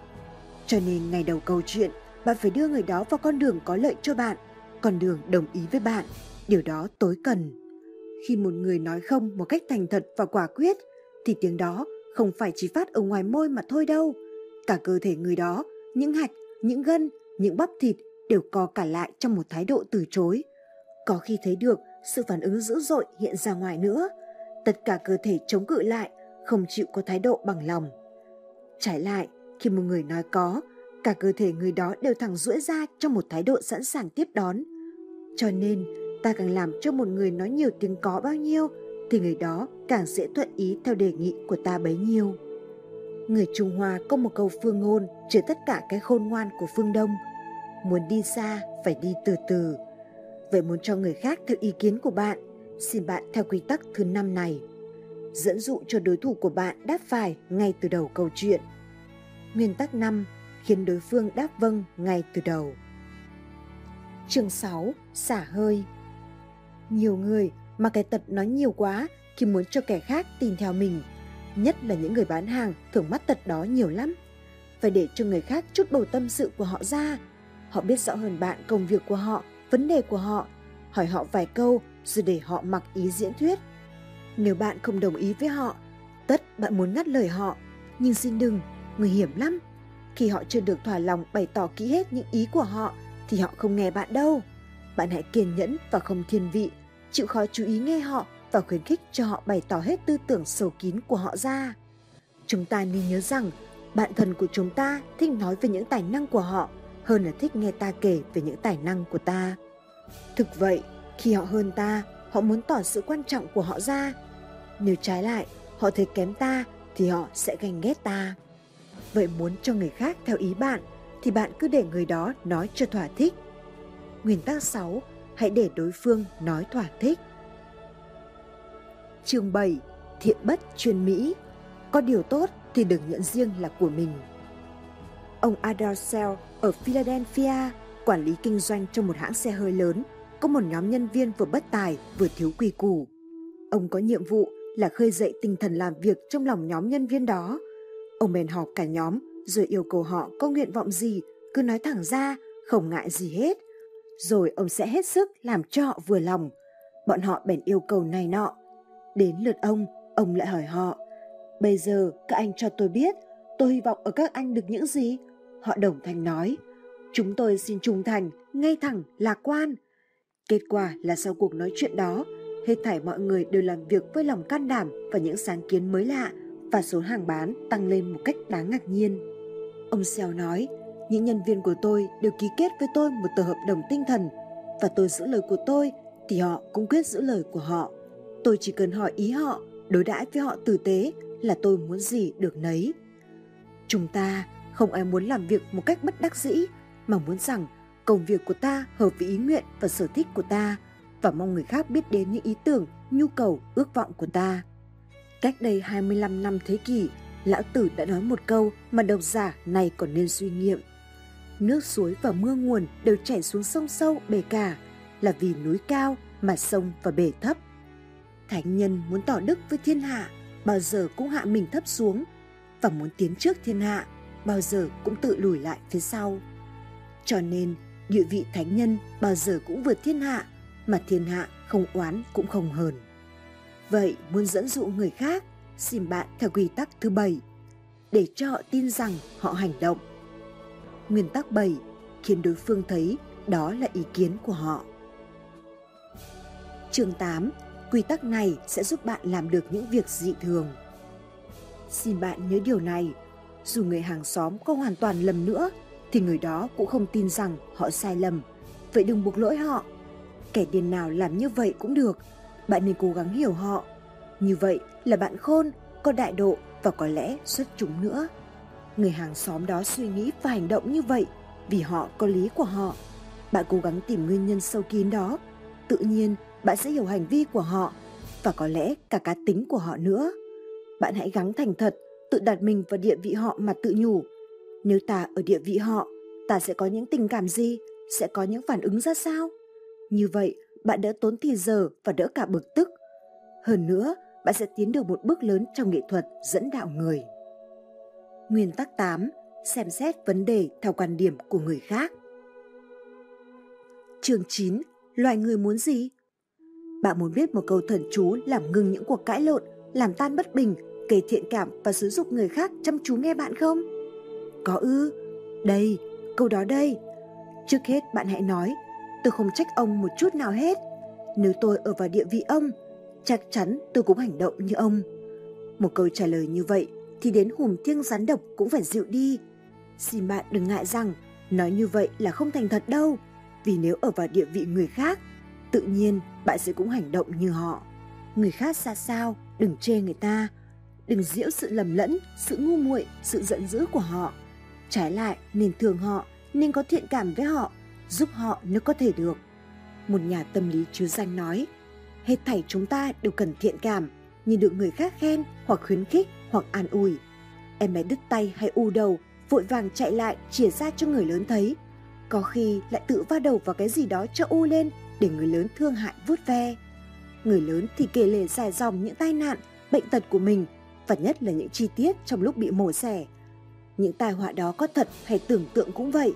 Cho nên ngày đầu câu chuyện bạn phải đưa người đó vào con đường có lợi cho bạn, con đường đồng ý với bạn. Điều đó tối cần. Khi một người nói không một cách thành thật và quả quyết, thì tiếng đó không phải chỉ phát ở ngoài môi mà thôi đâu. Cả cơ thể người đó, những hạch, những gân, những bắp thịt đều co cả lại trong một thái độ từ chối. Có khi thấy được sự phản ứng dữ dội hiện ra ngoài nữa. Tất cả cơ thể chống cự lại, không chịu có thái độ bằng lòng. Trái lại, khi một người nói có cả cơ thể người đó đều thẳng duỗi ra trong một thái độ sẵn sàng tiếp đón cho nên ta càng làm cho một người nói nhiều tiếng có bao nhiêu thì người đó càng dễ thuận ý theo đề nghị của ta bấy nhiêu. Người Trung Hoa có một câu phương ngôn chứa tất cả cái khôn ngoan của phương Đông. Muốn đi xa phải đi từ từ. Vậy muốn cho người khác theo ý kiến của bạn, xin bạn theo quy tắc thứ năm này. Dẫn dụ cho đối thủ của bạn đáp phải ngay từ đầu câu chuyện. Nguyên tắc 5 khiến đối phương đáp vâng ngay từ đầu. Chương 6. Xả hơi Nhiều người mà cái tật nói nhiều quá khi muốn cho kẻ khác tin theo mình. Nhất là những người bán hàng thường mắc tật đó nhiều lắm. Phải để cho người khác chút bầu tâm sự của họ ra. Họ biết rõ hơn bạn công việc của họ, vấn đề của họ. Hỏi họ vài câu rồi để họ mặc ý diễn thuyết. Nếu bạn không đồng ý với họ, tất bạn muốn ngắt lời họ. Nhưng xin đừng, nguy hiểm lắm. Khi họ chưa được thỏa lòng bày tỏ kỹ hết những ý của họ thì họ không nghe bạn đâu. Bạn hãy kiên nhẫn và không thiên vị, chịu khó chú ý nghe họ và khuyến khích cho họ bày tỏ hết tư tưởng sâu kín của họ ra. Chúng ta nên nhớ rằng bạn thân của chúng ta thích nói về những tài năng của họ hơn là thích nghe ta kể về những tài năng của ta. Thực vậy, khi họ hơn ta, họ muốn tỏ sự quan trọng của họ ra. Nếu trái lại, họ thấy kém ta thì họ sẽ ganh ghét ta. Vậy muốn cho người khác theo ý bạn thì bạn cứ để người đó nói cho thỏa thích. Nguyên tắc 6. Hãy để đối phương nói thỏa thích. Chương 7. Thiện bất chuyên Mỹ. Có điều tốt thì đừng nhận riêng là của mình. Ông Adolf ở Philadelphia, quản lý kinh doanh trong một hãng xe hơi lớn, có một nhóm nhân viên vừa bất tài vừa thiếu quy củ. Ông có nhiệm vụ là khơi dậy tinh thần làm việc trong lòng nhóm nhân viên đó. Ông bèn họp cả nhóm rồi yêu cầu họ có nguyện vọng gì cứ nói thẳng ra, không ngại gì hết. Rồi ông sẽ hết sức làm cho họ vừa lòng. Bọn họ bèn yêu cầu này nọ. Đến lượt ông, ông lại hỏi họ. Bây giờ các anh cho tôi biết, tôi hy vọng ở các anh được những gì? Họ đồng thanh nói. Chúng tôi xin trung thành, ngay thẳng, lạc quan. Kết quả là sau cuộc nói chuyện đó, hết thảy mọi người đều làm việc với lòng can đảm và những sáng kiến mới lạ và số hàng bán tăng lên một cách đáng ngạc nhiên. Ông Xèo nói, những nhân viên của tôi đều ký kết với tôi một tờ hợp đồng tinh thần và tôi giữ lời của tôi thì họ cũng quyết giữ lời của họ. Tôi chỉ cần hỏi ý họ, đối đãi với họ tử tế là tôi muốn gì được nấy. Chúng ta không ai muốn làm việc một cách bất đắc dĩ mà muốn rằng công việc của ta hợp với ý nguyện và sở thích của ta và mong người khác biết đến những ý tưởng, nhu cầu, ước vọng của ta. Cách đây 25 năm thế kỷ, lão tử đã nói một câu mà độc giả này còn nên suy nghiệm. Nước suối và mưa nguồn đều chảy xuống sông sâu bể cả, là vì núi cao mà sông và bể thấp. Thánh nhân muốn tỏ đức với thiên hạ, bao giờ cũng hạ mình thấp xuống, và muốn tiến trước thiên hạ, bao giờ cũng tự lùi lại phía sau. Cho nên, địa vị thánh nhân bao giờ cũng vượt thiên hạ, mà thiên hạ không oán cũng không hờn. Vậy muốn dẫn dụ người khác, xin bạn theo quy tắc thứ bảy, để cho họ tin rằng họ hành động. Nguyên tắc 7 khiến đối phương thấy đó là ý kiến của họ. Chương 8, quy tắc này sẽ giúp bạn làm được những việc dị thường. Xin bạn nhớ điều này, dù người hàng xóm có hoàn toàn lầm nữa thì người đó cũng không tin rằng họ sai lầm. Vậy đừng buộc lỗi họ. Kẻ điên nào làm như vậy cũng được, bạn nên cố gắng hiểu họ. Như vậy là bạn khôn, có đại độ và có lẽ xuất chúng nữa. Người hàng xóm đó suy nghĩ và hành động như vậy vì họ có lý của họ. Bạn cố gắng tìm nguyên nhân sâu kín đó. Tự nhiên bạn sẽ hiểu hành vi của họ và có lẽ cả cá tính của họ nữa. Bạn hãy gắng thành thật, tự đặt mình vào địa vị họ mà tự nhủ. Nếu ta ở địa vị họ, ta sẽ có những tình cảm gì, sẽ có những phản ứng ra sao? Như vậy, bạn đỡ tốn thì giờ và đỡ cả bực tức. Hơn nữa, bạn sẽ tiến được một bước lớn trong nghệ thuật dẫn đạo người. Nguyên tắc 8. Xem xét vấn đề theo quan điểm của người khác. Chương 9. Loài người muốn gì? Bạn muốn biết một câu thần chú làm ngừng những cuộc cãi lộn, làm tan bất bình, kể thiện cảm và xúi dục người khác chăm chú nghe bạn không? Có ư? Đây, câu đó đây. Trước hết bạn hãy nói, tôi không trách ông một chút nào hết. Nếu tôi ở vào địa vị ông, chắc chắn tôi cũng hành động như ông. Một câu trả lời như vậy thì đến hùm thiêng rắn độc cũng phải dịu đi. Xin bạn đừng ngại rằng nói như vậy là không thành thật đâu, vì nếu ở vào địa vị người khác, tự nhiên bạn sẽ cũng hành động như họ. Người khác xa sao, đừng chê người ta, đừng giễu sự lầm lẫn, sự ngu muội, sự giận dữ của họ. Trái lại, nên thương họ, nên có thiện cảm với họ, giúp họ nếu có thể được. Một nhà tâm lý chứ danh nói, hết thảy chúng ta đều cần thiện cảm, như được người khác khen hoặc khuyến khích hoặc an ủi. Em bé đứt tay hay u đầu, vội vàng chạy lại chìa ra cho người lớn thấy. Có khi lại tự va đầu vào cái gì đó cho u lên để người lớn thương hại vuốt ve. Người lớn thì kể lể dài dòng những tai nạn, bệnh tật của mình và nhất là những chi tiết trong lúc bị mổ xẻ. Những tai họa đó có thật hay tưởng tượng cũng vậy.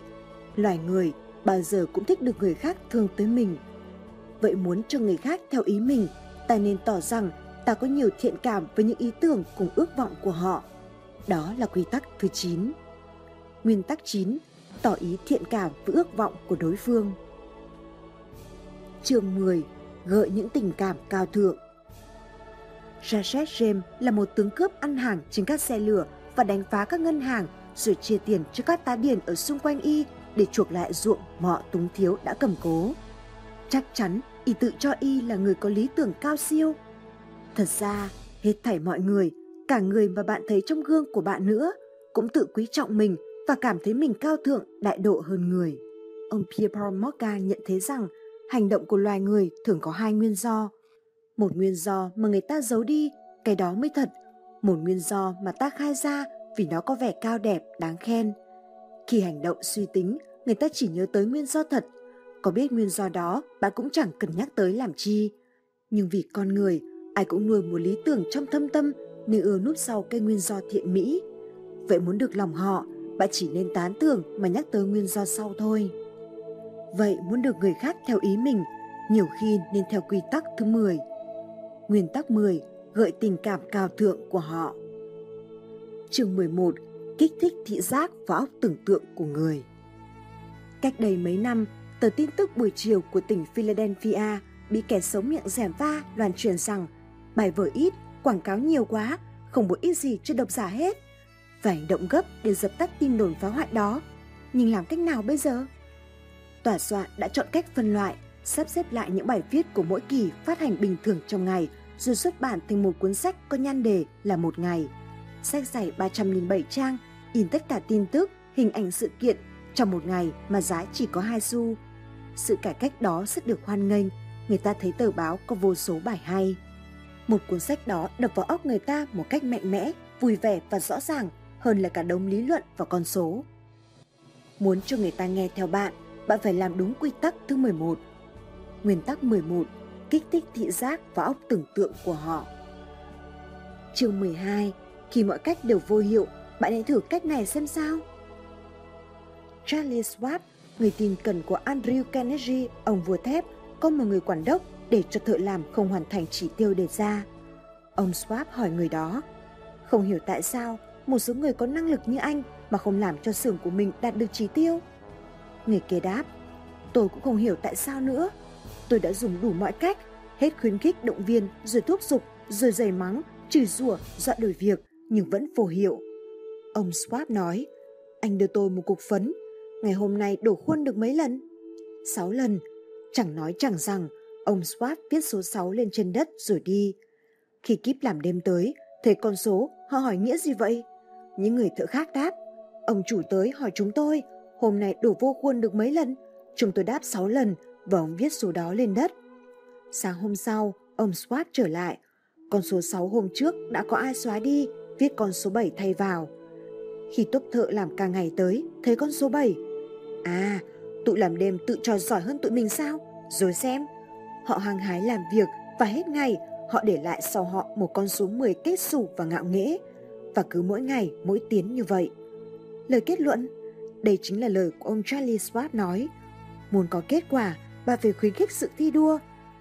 Loài người bao giờ cũng thích được người khác thương tới mình. Vậy muốn cho người khác theo ý mình, ta nên tỏ rằng ta có nhiều thiện cảm với những ý tưởng cùng ước vọng của họ. Đó là quy tắc thứ 9. Nguyên tắc 9. Tỏ ý thiện cảm với ước vọng của đối phương. Chương 10. Gợi những tình cảm cao thượng Rachet James là một tướng cướp ăn hàng trên các xe lửa và đánh phá các ngân hàng rồi chia tiền cho các tá điền ở xung quanh y để chuộc lại ruộng mọ túng thiếu đã cầm cố. Chắc chắn y tự cho y là người có lý tưởng cao siêu. Thật ra, hết thảy mọi người, cả người mà bạn thấy trong gương của bạn nữa, cũng tự quý trọng mình và cảm thấy mình cao thượng, đại độ hơn người. Ông Pierre Paul Morgan nhận thấy rằng hành động của loài người thường có hai nguyên do. Một nguyên do mà người ta giấu đi, cái đó mới thật. Một nguyên do mà ta khai ra vì nó có vẻ cao đẹp, đáng khen. Khi hành động suy tính, người ta chỉ nhớ tới nguyên do thật. Có biết nguyên do đó, bạn cũng chẳng cần nhắc tới làm chi. Nhưng vì con người, ai cũng nuôi một lý tưởng trong thâm tâm nên ưa núp sau cây nguyên do thiện mỹ. Vậy muốn được lòng họ, bạn chỉ nên tán thưởng mà nhắc tới nguyên do sau thôi. Vậy muốn được người khác theo ý mình, nhiều khi nên theo quy tắc thứ 10. Nguyên tắc 10 gợi tình cảm cao thượng của họ. Chương 11 kích thích thị giác và óc tưởng tượng của người. Cách đây mấy năm, tờ tin tức buổi chiều của tỉnh Philadelphia bị kẻ sống miệng rẻm va loan truyền rằng bài vở ít, quảng cáo nhiều quá, không bổ ích gì cho độc giả hết. Phải hành động gấp để dập tắt tin đồn phá hoại đó. Nhưng làm cách nào bây giờ? Tòa soạn đã chọn cách phân loại, sắp xếp lại những bài viết của mỗi kỳ phát hành bình thường trong ngày rồi xuất bản thành một cuốn sách có nhan đề là một ngày. Sách dày 307 trang, in tất cả tin tức, hình ảnh sự kiện trong một ngày mà giá chỉ có 2 xu. Sự cải cách đó rất được hoan nghênh, người ta thấy tờ báo có vô số bài hay. Một cuốn sách đó đập vào óc người ta một cách mạnh mẽ, vui vẻ và rõ ràng hơn là cả đống lý luận và con số. Muốn cho người ta nghe theo bạn, bạn phải làm đúng quy tắc thứ 11. Nguyên tắc 11 kích thích thị giác và óc tưởng tượng của họ. Chương 12 Khi mọi cách đều vô hiệu, bạn hãy thử cách này xem sao. Charlie Schwab, người tin cần của Andrew Carnegie, ông vua thép, có một người quản đốc để cho thợ làm không hoàn thành chỉ tiêu đề ra. Ông Schwab hỏi người đó, không hiểu tại sao một số người có năng lực như anh mà không làm cho xưởng của mình đạt được chỉ tiêu. Người kia đáp, tôi cũng không hiểu tại sao nữa. Tôi đã dùng đủ mọi cách, hết khuyến khích động viên, rồi thúc giục, rồi giày mắng, chửi rủa, dọa đổi việc, nhưng vẫn vô hiệu. Ông Swap nói, anh đưa tôi một cục phấn, ngày hôm nay đổ khuôn được mấy lần? Sáu lần. Chẳng nói chẳng rằng, ông Swap viết số 6 lên trên đất rồi đi. Khi kíp làm đêm tới, thấy con số, họ hỏi nghĩa gì vậy? Những người thợ khác đáp, ông chủ tới hỏi chúng tôi, hôm nay đổ vô khuôn được mấy lần? Chúng tôi đáp 6 lần và ông viết số đó lên đất. Sáng hôm sau, ông Swat trở lại. Con số 6 hôm trước đã có ai xóa đi, viết con số 7 thay vào. Khi tốp thợ làm cả ngày tới, thấy con số 7. À, tụi làm đêm tự cho giỏi hơn tụi mình sao? Rồi xem. Họ hăng hái làm việc và hết ngày họ để lại sau họ một con số 10 kết sủ và ngạo nghễ. Và cứ mỗi ngày mỗi tiếng như vậy. Lời kết luận Đây chính là lời của ông Charlie Swart nói. Muốn có kết quả, bà phải khuyến khích sự thi đua,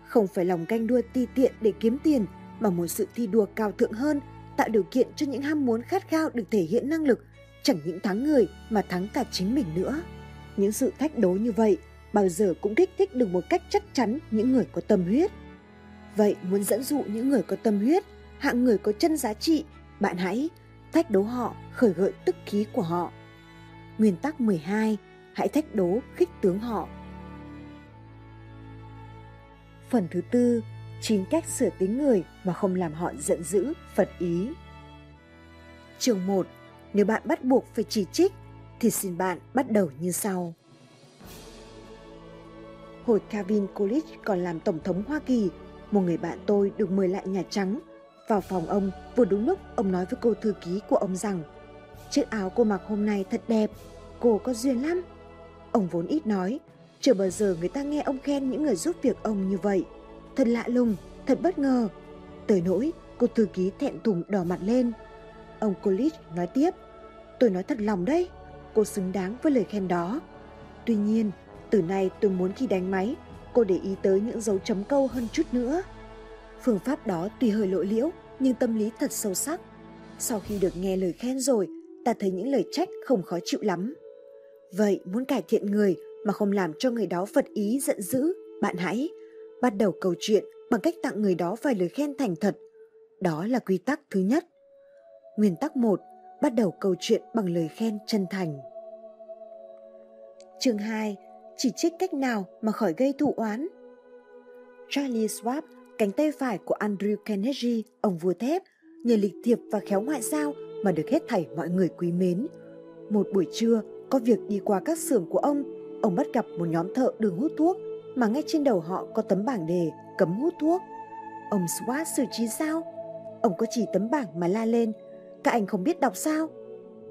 không phải lòng canh đua ti tiện để kiếm tiền, mà một sự thi đua cao thượng hơn, tạo điều kiện cho những ham muốn khát khao được thể hiện năng lực, chẳng những thắng người mà thắng cả chính mình nữa. Những sự thách đố như vậy bao giờ cũng kích thích được một cách chắc chắn những người có tâm huyết. Vậy muốn dẫn dụ những người có tâm huyết, hạng người có chân giá trị, bạn hãy thách đố họ, khởi gợi tức khí của họ. Nguyên tắc 12, hãy thách đố khích tướng họ. Phần thứ tư, chín cách sửa tính người mà không làm họ giận dữ, phật ý. Chương 1. Nếu bạn bắt buộc phải chỉ trích, thì xin bạn bắt đầu như sau. Hồi Calvin Coolidge còn làm Tổng thống Hoa Kỳ, một người bạn tôi được mời lại Nhà Trắng. Vào phòng ông, vừa đúng lúc ông nói với cô thư ký của ông rằng chiếc áo cô mặc hôm nay thật đẹp, cô có duyên lắm. Ông vốn ít nói, chưa bao giờ người ta nghe ông khen những người giúp việc ông như vậy. Thật lạ lùng, thật bất ngờ. Tới nỗi cô thư ký thẹn thùng đỏ mặt lên. Ông Coolidge nói tiếp, tôi nói thật lòng đấy, cô xứng đáng với lời khen đó. Tuy nhiên, từ nay tôi muốn khi đánh máy, cô để ý tới những dấu chấm câu hơn chút nữa. Phương pháp đó tuy hơi lộ liễu, nhưng tâm lý thật sâu sắc. Sau khi được nghe lời khen rồi, ta thấy những lời trách không khó chịu lắm. Vậy muốn cải thiện người mà không làm cho người đó phật ý giận dữ, bạn hãy bắt đầu câu chuyện bằng cách tặng người đó vài lời khen thành thật. Đó là quy tắc thứ nhất. Nguyên tắc 1. Bắt đầu câu chuyện bằng lời khen chân thành. Chương 2. Chỉ trích cách nào mà khỏi gây thù oán. Charlie Schwab, cánh tay phải của Andrew Carnegie, ông vua thép, nhờ lịch thiệp và khéo ngoại giao mà được hết thảy mọi người quý mến. Một buổi trưa, có việc đi qua các xưởng của ông, ông bắt gặp một nhóm thợ đường hút thuốc mà ngay trên đầu họ có tấm bảng đề cấm hút thuốc. Ông Swat xử trí sao? Ông có chỉ tấm bảng mà la lên, các anh không biết đọc sao?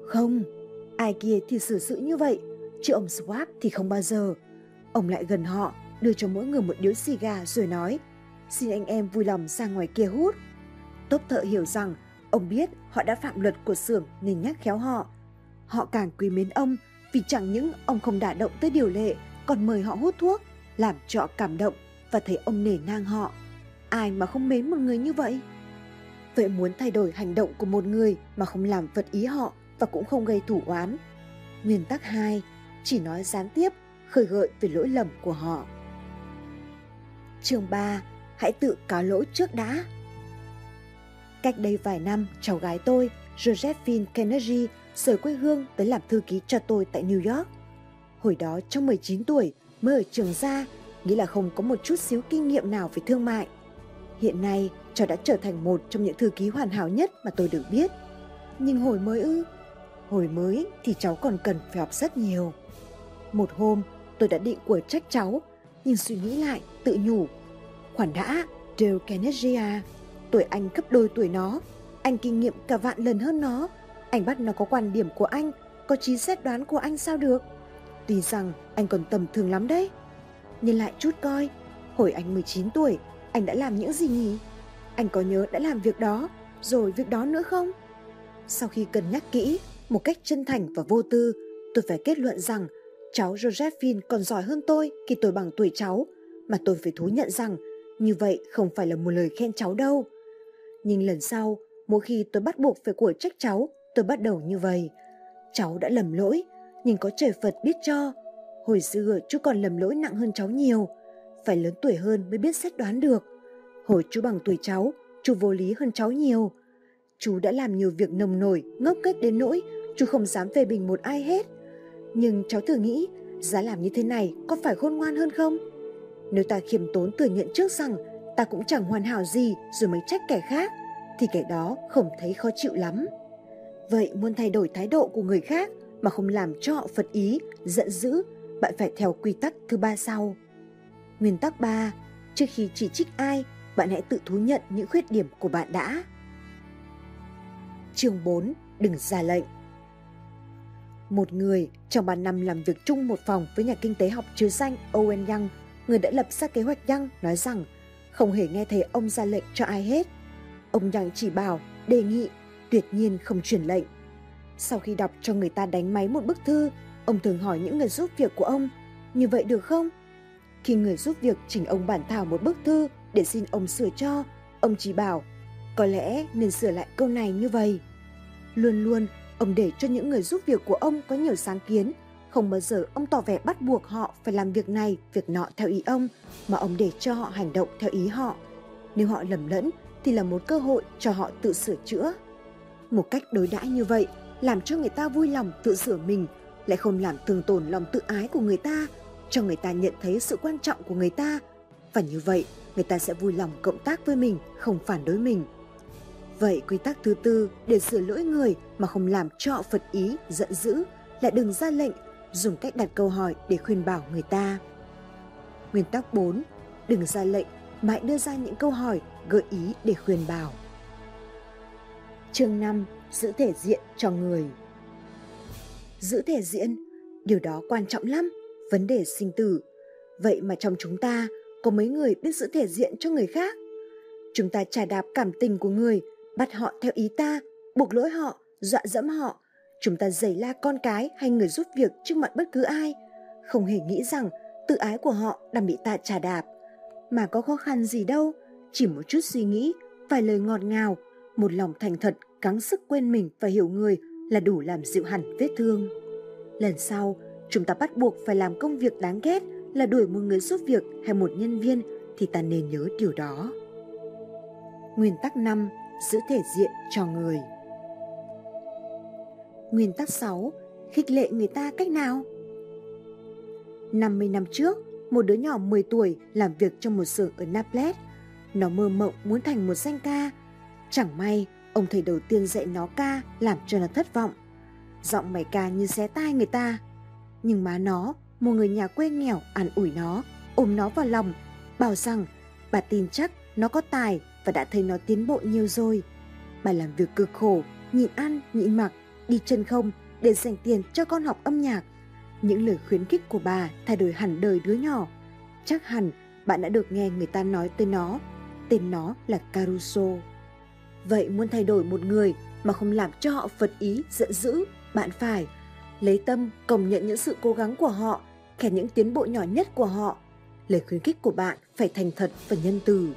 Không, ai kia thì xử sự như vậy, chứ ông Swap thì không bao giờ. Ông lại gần họ, đưa cho mỗi người một điếu xì gà rồi nói, xin anh em vui lòng sang ngoài kia hút. Tốp thợ hiểu rằng ông biết họ đã phạm luật của xưởng nên nhắc khéo họ. Họ càng quý mến ông vì chẳng những ông không đả động tới điều lệ còn mời họ hút thuốc, làm cho cảm động và thấy ông nể nang họ. Ai mà không mến một người như vậy? Vậy muốn thay đổi hành động của một người mà không làm vật ý họ và cũng không gây thủ oán. Nguyên tắc 2, chỉ nói gián tiếp, khơi gợi về lỗi lầm của họ. Chương 3, hãy tự cáo lỗi trước đã. Cách đây vài năm, cháu gái tôi, Josephine Kennedy, rời quê hương tới làm thư ký cho tôi tại New York. Hồi đó trong 19 tuổi, mới ở trường ra, nghĩ là không có một chút xíu kinh nghiệm nào về thương mại. Hiện nay, cháu đã trở thành một trong những thư ký hoàn hảo nhất mà tôi được biết. Nhưng hồi mới ư? Hồi mới thì cháu còn cần phải học rất nhiều. Một hôm, tôi đã định của trách cháu, nhưng suy nghĩ lại, tự nhủ. Khoản đã, Dale Kennedy à, tuổi anh gấp đôi tuổi nó. Anh kinh nghiệm cả vạn lần hơn nó. Anh bắt nó có quan điểm của anh, có trí xét đoán của anh sao được. Tuy rằng anh còn tầm thường lắm đấy. Nhìn lại chút coi, hồi anh 19 tuổi, anh đã làm những gì nhỉ? Anh có nhớ đã làm việc đó, rồi việc đó nữa không? Sau khi cân nhắc kỹ, một cách chân thành và vô tư, tôi phải kết luận rằng cháu Josephine còn giỏi hơn tôi khi tôi bằng tuổi cháu, mà tôi phải thú nhận rằng như vậy không phải là một lời khen cháu đâu. Nhưng lần sau, mỗi khi tôi bắt buộc phải của trách cháu, tôi bắt đầu như vậy. Cháu đã lầm lỗi, nhưng có trời Phật biết cho. Hồi xưa chú còn lầm lỗi nặng hơn cháu nhiều, phải lớn tuổi hơn mới biết xét đoán được. Hồi chú bằng tuổi cháu, chú vô lý hơn cháu nhiều. Chú đã làm nhiều việc nồng nổi, ngốc nghếch đến nỗi chú không dám phê bình một ai hết. Nhưng cháu thử nghĩ, giá làm như thế này có phải khôn ngoan hơn không? Nếu ta khiêm tốn thừa nhận trước rằng ta cũng chẳng hoàn hảo gì rồi mới trách kẻ khác, thì kẻ đó không thấy khó chịu lắm. Vậy muốn thay đổi thái độ của người khác mà không làm cho họ phật ý, giận dữ, bạn phải theo quy tắc thứ ba sau. Nguyên tắc 3. Trước khi chỉ trích ai, bạn hãy tự thú nhận những khuyết điểm của bạn đã. Chương 4. Đừng ra lệnh Một người trong 3 năm làm việc chung một phòng với nhà kinh tế học chứa danh Owen Young, người đã lập ra kế hoạch Young nói rằng không hề nghe thấy ông ra lệnh cho ai hết. Ông Young chỉ bảo, đề nghị, tuyệt nhiên không truyền lệnh. Sau khi đọc cho người ta đánh máy một bức thư, ông thường hỏi những người giúp việc của ông, như vậy được không? Khi người giúp việc chỉnh ông bản thảo một bức thư để xin ông sửa cho, ông chỉ bảo, có lẽ nên sửa lại câu này như vậy. Luôn luôn, ông để cho những người giúp việc của ông có nhiều sáng kiến, không bao giờ ông tỏ vẻ bắt buộc họ phải làm việc này, việc nọ theo ý ông, mà ông để cho họ hành động theo ý họ. Nếu họ lầm lẫn thì là một cơ hội cho họ tự sửa chữa. Một cách đối đãi như vậy làm cho người ta vui lòng tự sửa mình, lại không làm thương tổn lòng tự ái của người ta, cho người ta nhận thấy sự quan trọng của người ta. Và như vậy, người ta sẽ vui lòng cộng tác với mình, không phản đối mình. Vậy quy tắc thứ tư để sửa lỗi người mà không làm cho phật ý, giận dữ, là đừng ra lệnh, dùng cách đặt câu hỏi để khuyên bảo người ta. Nguyên tắc 4. Đừng ra lệnh mà hãy đưa ra những câu hỏi gợi ý để khuyên bảo. Chương 5. Giữ thể diện cho người giữ thể diện, điều đó quan trọng lắm, vấn đề sinh tử. Vậy mà trong chúng ta có mấy người biết giữ thể diện cho người khác? Chúng ta trả đạp cảm tình của người, bắt họ theo ý ta, buộc lỗi họ, dọa dẫm họ. Chúng ta giày la con cái hay người giúp việc trước mặt bất cứ ai, không hề nghĩ rằng tự ái của họ đang bị ta trả đạp. Mà có khó khăn gì đâu, chỉ một chút suy nghĩ, vài lời ngọt ngào, một lòng thành thật gắng sức quên mình và hiểu người là đủ làm dịu hẳn vết thương. Lần sau, chúng ta bắt buộc phải làm công việc đáng ghét là đuổi một người giúp việc hay một nhân viên thì ta nên nhớ điều đó. Nguyên tắc 5. Giữ thể diện cho người Nguyên tắc 6. Khích lệ người ta cách nào? 50 năm trước, một đứa nhỏ 10 tuổi làm việc trong một xưởng ở Naples. Nó mơ mộng muốn thành một danh ca. Chẳng may, ông thầy đầu tiên dạy nó ca làm cho nó thất vọng. Giọng mày ca như xé tai người ta. Nhưng má nó, một người nhà quê nghèo an ủi nó, ôm nó vào lòng, bảo rằng bà tin chắc nó có tài và đã thấy nó tiến bộ nhiều rồi. Bà làm việc cực khổ, nhịn ăn, nhịn mặc, đi chân không để dành tiền cho con học âm nhạc. Những lời khuyến khích của bà thay đổi hẳn đời đứa nhỏ. Chắc hẳn bạn đã được nghe người ta nói tên nó. Tên nó là Caruso. Vậy muốn thay đổi một người mà không làm cho họ phật ý, giận dữ, bạn phải lấy tâm công nhận những sự cố gắng của họ, khen những tiến bộ nhỏ nhất của họ. Lời khuyến khích của bạn phải thành thật và nhân từ.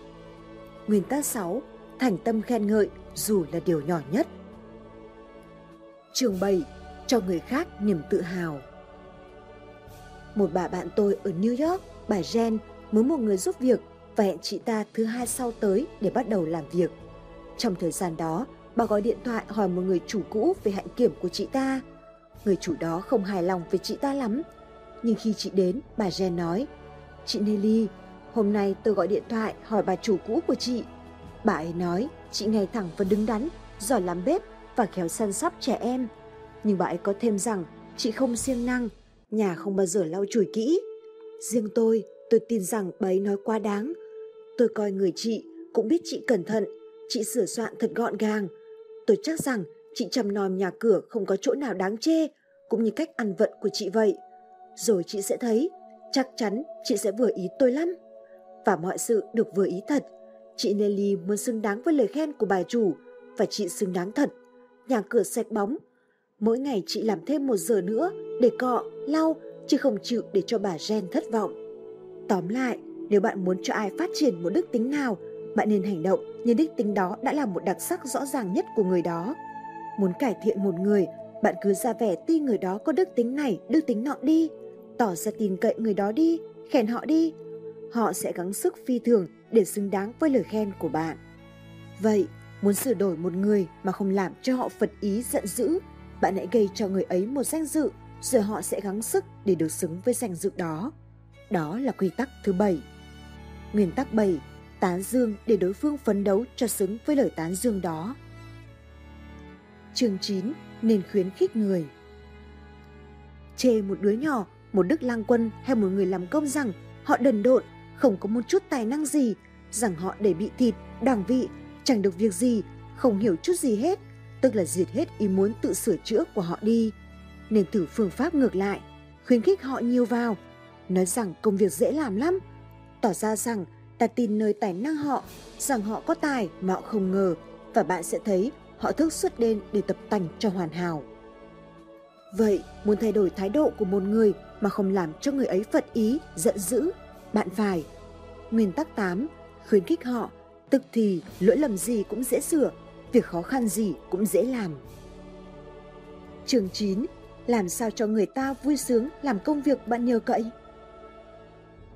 Nguyên tắc 6. Thành tâm khen ngợi dù là điều nhỏ nhất. trường 7. Cho người khác niềm tự hào. Một bà bạn tôi ở New York, bà Jen, muốn một người giúp việc và hẹn chị ta thứ hai sau tới để bắt đầu làm việc. Trong thời gian đó, bà gọi điện thoại hỏi một người chủ cũ về hạnh kiểm của chị ta. Người chủ đó không hài lòng về chị ta lắm. Nhưng khi chị đến, bà Jen nói, Chị Nelly, hôm nay tôi gọi điện thoại hỏi bà chủ cũ của chị. Bà ấy nói, chị ngày thẳng và đứng đắn, giỏi làm bếp và khéo săn sóc trẻ em. Nhưng bà ấy có thêm rằng chị không siêng năng, nhà không bao giờ lau chùi kỹ. Riêng tôi, tôi tin rằng bà ấy nói quá đáng. Tôi coi người chị cũng biết chị cẩn thận, chị sửa soạn thật gọn gàng. Tôi chắc rằng chị chăm nom nhà cửa không có chỗ nào đáng chê, cũng như cách ăn vận của chị vậy. Rồi chị sẽ thấy, chắc chắn chị sẽ vừa ý tôi lắm. Và mọi sự được vừa ý thật. Chị Nelly muốn xứng đáng với lời khen của bà chủ và chị xứng đáng thật. Nhà cửa sạch bóng. Mỗi ngày chị làm thêm một giờ nữa để cọ, lau, chứ không chịu để cho bà Jen thất vọng. Tóm lại, nếu bạn muốn cho ai phát triển một đức tính nào, bạn nên hành động như đức tính đó đã là một đặc sắc rõ ràng nhất của người đó. Muốn cải thiện một người, bạn cứ ra vẻ tin người đó có đức tính này, đức tính nọ đi. Tỏ ra tin cậy người đó đi, khen họ đi. Họ sẽ gắng sức phi thường để xứng đáng với lời khen của bạn. Vậy, muốn sửa đổi một người mà không làm cho họ phật ý giận dữ, bạn hãy gây cho người ấy một danh dự, rồi họ sẽ gắng sức để được xứng với danh dự đó. Đó là quy tắc thứ bảy. Nguyên tắc 7. Tán dương để đối phương phấn đấu cho xứng với lời tán dương đó. Chương 9. Nên khuyến khích người Chê một đứa nhỏ, một đức lang quân hay một người làm công rằng họ đần độn, không có một chút tài năng gì, rằng họ để bị thịt, đảng vị, chẳng được việc gì, không hiểu chút gì hết, tức là diệt hết ý muốn tự sửa chữa của họ đi. Nên thử phương pháp ngược lại, khuyến khích họ nhiều vào, nói rằng công việc dễ làm lắm, tỏ ra rằng ta tin nơi tài năng họ, rằng họ có tài mà họ không ngờ và bạn sẽ thấy họ thức suốt đêm để tập tành cho hoàn hảo. Vậy, muốn thay đổi thái độ của một người mà không làm cho người ấy phật ý, giận dữ, bạn phải. Nguyên tắc 8. Khuyến khích họ, tức thì lỗi lầm gì cũng dễ sửa, việc khó khăn gì cũng dễ làm. trường 9. Làm sao cho người ta vui sướng làm công việc bạn nhờ cậy?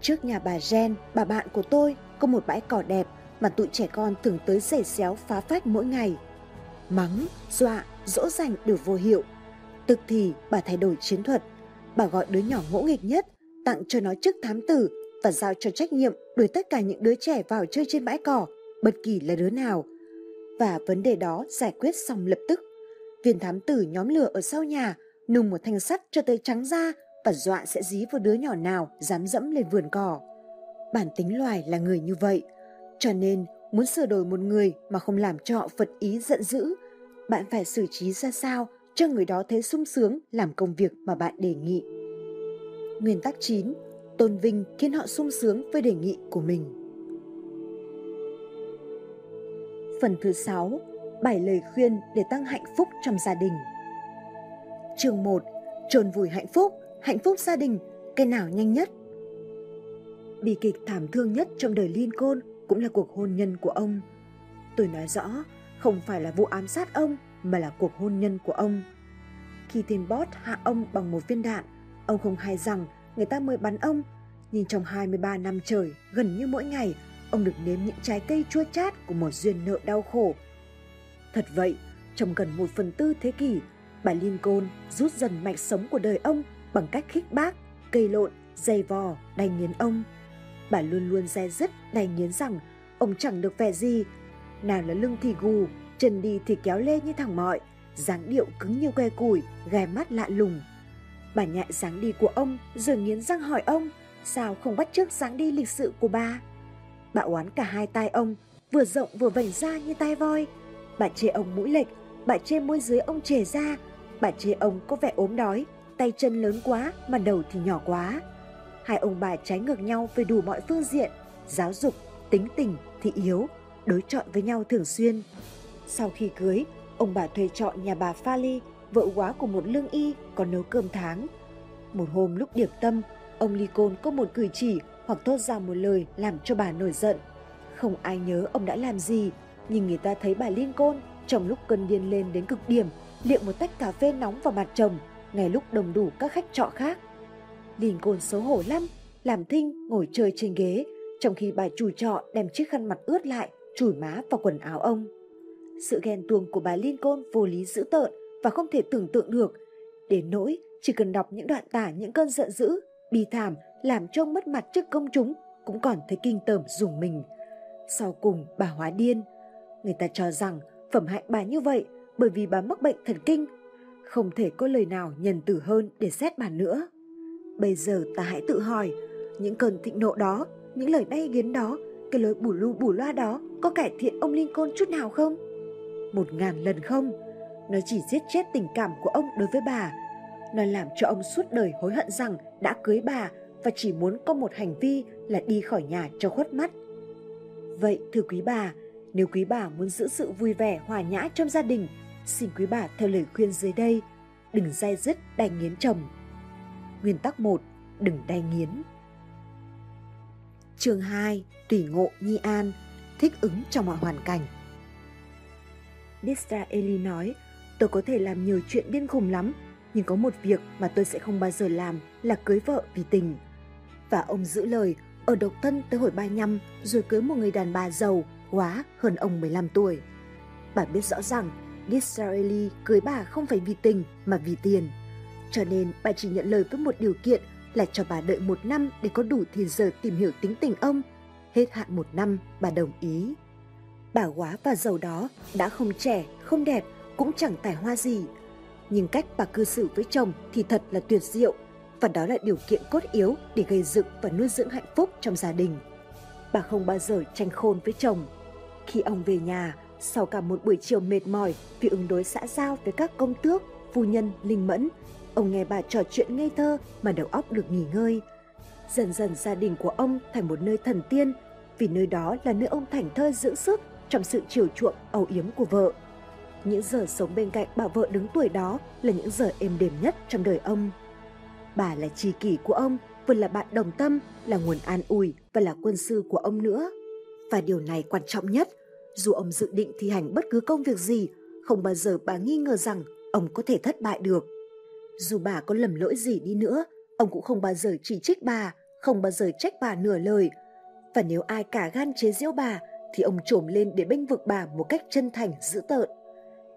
Trước nhà bà Jen, bà bạn của tôi, có một bãi cỏ đẹp mà tụi trẻ con thường tới giày xéo phá phách mỗi ngày. Mắng, dọa, dỗ dành đều vô hiệu. Tức thì bà thay đổi chiến thuật. Bà gọi đứa nhỏ ngỗ nghịch nhất, tặng cho nó chức thám tử và giao cho trách nhiệm đuổi tất cả những đứa trẻ vào chơi trên bãi cỏ, bất kỳ là đứa nào. Và vấn đề đó giải quyết xong lập tức. Viên thám tử nhóm lửa ở sau nhà nung một thanh sắt cho tới trắng ra và dọa sẽ dí vào đứa nhỏ nào dám dẫm lên vườn cỏ. Bản tính loài là người như vậy, cho nên muốn sửa đổi một người mà không làm cho họ phật ý giận dữ, bạn phải xử trí ra sao cho người đó thấy sung sướng làm công việc mà bạn đề nghị. Nguyên tắc 9. Tôn vinh khiến họ sung sướng với đề nghị của mình. Phần thứ 6. Bảy lời khuyên để tăng hạnh phúc trong gia đình. Chương 1. Trồn vùi hạnh phúc, hạnh phúc gia đình, cái nào nhanh nhất? Bi kịch thảm thương nhất trong đời Lincoln cũng là cuộc hôn nhân của ông. Tôi nói rõ, không phải là vụ ám sát ông mà là cuộc hôn nhân của ông. Khi tên Bot hạ ông bằng một viên đạn, ông không hay rằng người ta mới bắn ông, nhưng trong 23 năm trời, gần như mỗi ngày, ông được nếm những trái cây chua chát của một duyên nợ đau khổ. Thật vậy, trong gần một phần tư thế kỷ, bà Lincoln rút dần mạch sống của đời ông bằng cách khích bác, cây lộn, dày vò, đánh nghiến ông. Bà luôn luôn dè dứt đay nghiến rằng ông chẳng được vẻ gì. Nào là lưng thì gù, chân đi thì kéo lê như thằng mọi, dáng điệu cứng như que củi, gai mắt lạ lùng. Bà nhại dáng đi của ông rồi nghiến răng hỏi ông sao không bắt chước dáng đi lịch sự của bà. Bà oán cả hai tai ông, vừa rộng vừa vảnh ra như tai voi. Bà chê ông mũi lệch, bà chê môi dưới ông trề ra, bà chê ông có vẻ ốm đói, tay chân lớn quá mà đầu thì nhỏ quá. Hai ông bà trái ngược nhau về đủ mọi phương diện, giáo dục, tính tình thì yếu, đối chọi với nhau thường xuyên. Sau khi cưới, ông bà thuê trọ nhà bà Pha vợ quá của một lương y còn nấu cơm tháng. Một hôm lúc điệp tâm, ông Ly Côn có một cử chỉ hoặc thốt ra một lời làm cho bà nổi giận. Không ai nhớ ông đã làm gì, nhưng người ta thấy bà Lincoln trong lúc cơn điên lên đến cực điểm, liệng một tách cà phê nóng vào mặt chồng, ngay lúc đồng đủ các khách trọ khác. Lincoln xấu hổ lắm, làm thinh ngồi chơi trên ghế, trong khi bà chủ trọ đem chiếc khăn mặt ướt lại, chùi má vào quần áo ông. Sự ghen tuông của bà Lincoln vô lý dữ tợn và không thể tưởng tượng được. Đến nỗi chỉ cần đọc những đoạn tả những cơn giận dữ, bi thảm làm trông mất mặt trước công chúng cũng còn thấy kinh tởm dùng mình. Sau cùng bà hóa điên. Người ta cho rằng phẩm hạnh bà như vậy bởi vì bà mắc bệnh thần kinh. Không thể có lời nào nhân từ hơn để xét bà nữa. Bây giờ ta hãy tự hỏi, những cơn thịnh nộ đó, những lời đay nghiến đó, cái lối bù lu bù loa đó có cải thiện ông Lincoln chút nào không? Một ngàn lần không. Nó chỉ giết chết tình cảm của ông đối với bà. Nó làm cho ông suốt đời hối hận rằng đã cưới bà và chỉ muốn có một hành vi là đi khỏi nhà cho khuất mắt. Vậy thưa quý bà, nếu quý bà muốn giữ sự vui vẻ hòa nhã trong gia đình, xin quý bà theo lời khuyên dưới đây, đừng dai dứt đành nghiến chồng. Nguyên tắc 1. Đừng đay nghiến. Chương 2. Tùy ngộ nhi an, thích ứng trong mọi hoàn cảnh. Disraeli nói, tôi có thể làm nhiều chuyện điên khùng lắm, nhưng có một việc mà tôi sẽ không bao giờ làm là cưới vợ vì tình. Và ông giữ lời, ở độc thân tới hồi 35 rồi cưới một người đàn bà giàu, quá hơn ông 15 tuổi. Bà biết rõ rằng Disraeli cưới bà không phải vì tình mà vì tiền. Cho nên bà chỉ nhận lời với một điều kiện là cho bà đợi một năm để có đủ thời giờ tìm hiểu tính tình ông. Hết hạn một năm, bà đồng ý. Bà quá và giàu đó đã không trẻ, không đẹp, cũng chẳng tài hoa gì. Nhưng cách bà cư xử với chồng thì thật là tuyệt diệu và đó là điều kiện cốt yếu để gây dựng và nuôi dưỡng hạnh phúc trong gia đình. Bà không bao giờ tranh khôn với chồng. Khi ông về nhà, sau cả một buổi chiều mệt mỏi vì ứng đối xã giao với các công tước, phu nhân, linh mẫn, ông nghe bà trò chuyện ngây thơ mà đầu óc được nghỉ ngơi. Dần dần gia đình của ông thành một nơi thần tiên vì nơi đó là nơi ông thành thơi dưỡng sức trong sự chiều chuộng âu yếm của vợ. Những giờ sống bên cạnh bà vợ đứng tuổi đó là những giờ êm đềm nhất trong đời ông. Bà là tri kỷ của ông, vừa là bạn đồng tâm, là nguồn an ủi và là quân sư của ông nữa. Và điều này quan trọng nhất, dù ông dự định thi hành bất cứ công việc gì, không bao giờ bà nghi ngờ rằng ông có thể thất bại được. Dù bà có lầm lỗi gì đi nữa, ông cũng không bao giờ chỉ trích bà, không bao giờ trách bà nửa lời. Và nếu ai cả gan chế giễu bà, thì ông trồm lên để bênh vực bà một cách chân thành dữ tợn.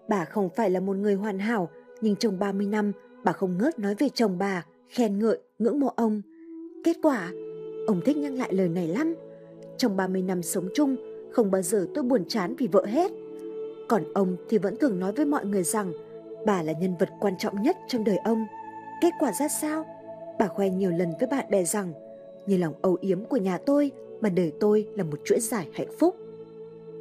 Bà không phải là một người hoàn hảo, nhưng trong 30 năm, bà không ngớt nói về chồng bà, khen ngợi, ngưỡng mộ ông. Kết quả, ông thích nhắc lại lời này lắm. Trong 30 năm sống chung, không bao giờ tôi buồn chán vì vợ hết. Còn ông thì vẫn thường nói với mọi người rằng bà là nhân vật quan trọng nhất trong đời ông. Kết quả ra sao? Bà khoe nhiều lần với bạn bè rằng như lòng âu yếm của nhà tôi mà đời tôi là một chuỗi giải hạnh phúc.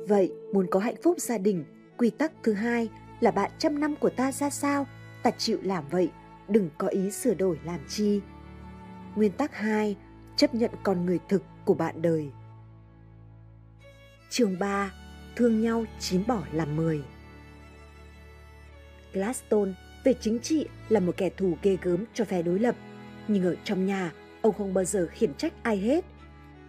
Vậy, muốn có hạnh phúc gia đình, quy tắc thứ hai là bạn trăm năm của ta ra sao ta chịu làm vậy, đừng có ý sửa đổi làm chi. Nguyên tắc 2. Chấp nhận con người thực của bạn đời. Chương 3. Thương nhau chín bỏ làm 10 Gladstone về chính trị là một kẻ thù ghê gớm cho phe đối lập, nhưng ở trong nhà, ông không bao giờ khiển trách ai hết.